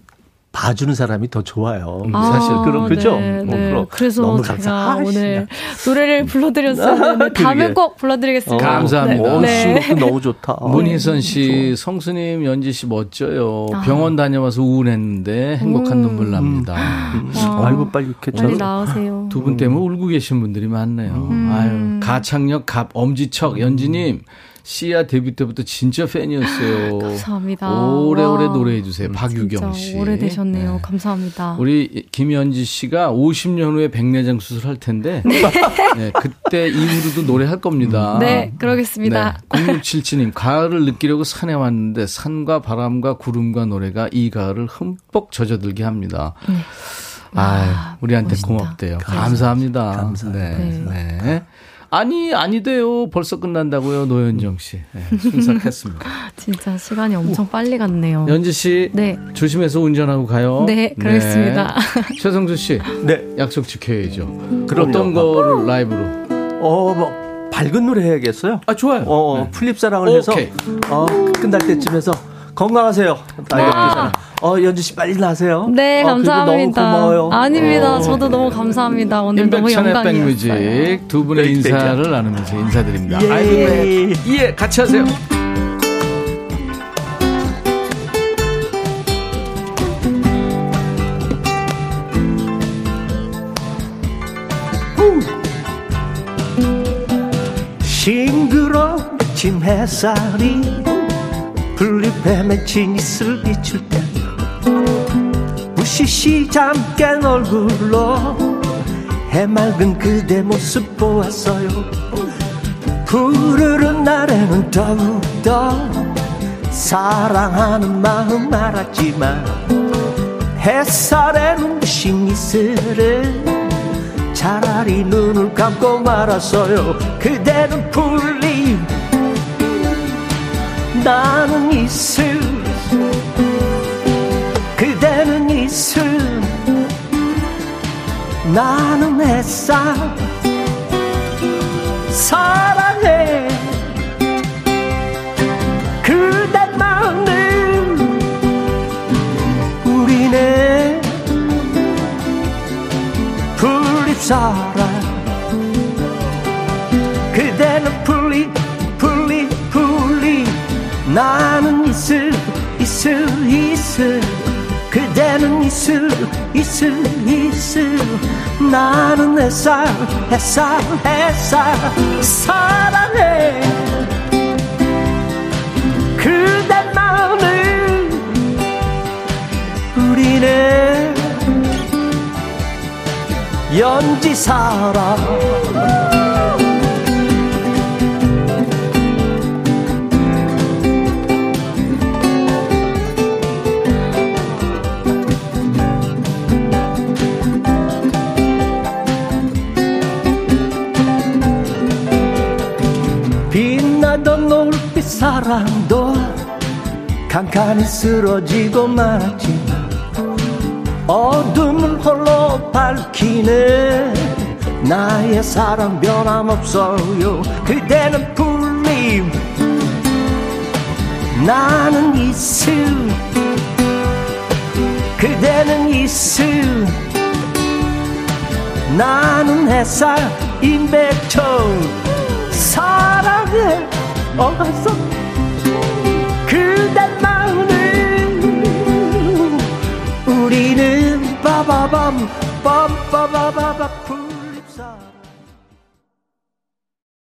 봐주는 사람이 더 좋아요. 아, 사실 그럼 그죠? 네, 뭐 네. 그래서 너무 제가 감사. 오늘 노래를 불러드렸어요. 네, 다음에 그러게. 꼭 불러드리겠습니다. 감사합니다. 어, 네. 네. 너무 좋다. 문희선 씨, 성수님, 연지 씨 멋져요. 아. 병원 다녀와서 우울했는데 행복한 음. 눈물 납니다. 와. 아이고 빨리 이렇게 빨리 저 나오세요. 두 분 때문에 울고 계신 분들이 많네요. 아유, 가창력 갑 엄지척 연지님 씨야 데뷔 때부터 진짜 팬이었어요. 감사합니다. 오래오래 와. 노래해 주세요. 박유경 진짜 씨. 오래되셨네요. 네. 감사합니다. 우리 김연지 씨가 50년 후에 백내장 수술할 텐데 <laughs> 네, 그때 이후로도 노래할 겁니다. 네, 그러겠습니다. 네, 0677님 가을을 느끼려고 산에 왔는데 산과 바람과 구름과 노래가 이 가을을 흠뻑 젖어들게 합니다. 네. 아, 우리한테 멋있다. 고맙대요. 감사합니다. 감사합니다. 네, 네. 아니 아니돼요. 벌써 끝난다고요, 노현정 씨. 네, 순삭했습니다. <laughs> 진짜 시간이 엄청 빨리 갔네요. 연지 씨 네. 조심해서 운전하고 가요. 네, 그러겠습니다. 네. <laughs> 최성수 씨 네. 약속 지켜야죠. 그럼요. 어떤 거를 라이브로? 어, 뭐 밝은 노래 해야겠어요. 아 좋아요. 어, 풀잎 사랑을 해서 오케이. 어, 끝날 때쯤 해서 건강하세요. 알겠습니다. 어, 연주 씨 빨리 나세요. 네, 어, 감사합니다. 너무 고마워요. 아닙니다. 어. 저도 너무 감사합니다. 오늘 너무 영광이었어요. 백뮤직 두 분의 네, 인사를 나누면서 인사드립니다. 예. 아이고, 네. 예, 같이 하세요. 싱그러진 햇살이 풀잎에 맺힌 이슬 비출 때 무시시 잠깐 얼굴로 해맑은 그대 모습 보았어요. 푸르른 날에는 더욱더 사랑하는 마음 알았지만 햇살에 눈부신 이슬을 차라리 눈을 감고 말았어요. 그대는 풀림 나는 이슬 그대는 이슬. 나는 햇살 사랑해. 그대만을 우리네. 풀립사랑 나는 이슬 이슬 이슬 그대는 이슬 이슬 이슬 나는 햇살 햇살 햇살. 사랑해. 그대만을 우리는 연지 사랑 사랑도 칸칸이 쓰러지고 말았지만 어둠을 홀로 밝히네. 나의 사랑 변함없어요. 그대는 풀림. 나는 이슬 그대는 이슬 나는 햇살 임백천. 사랑해 어서 그대만을 우리는 빠바밤 풀립사랑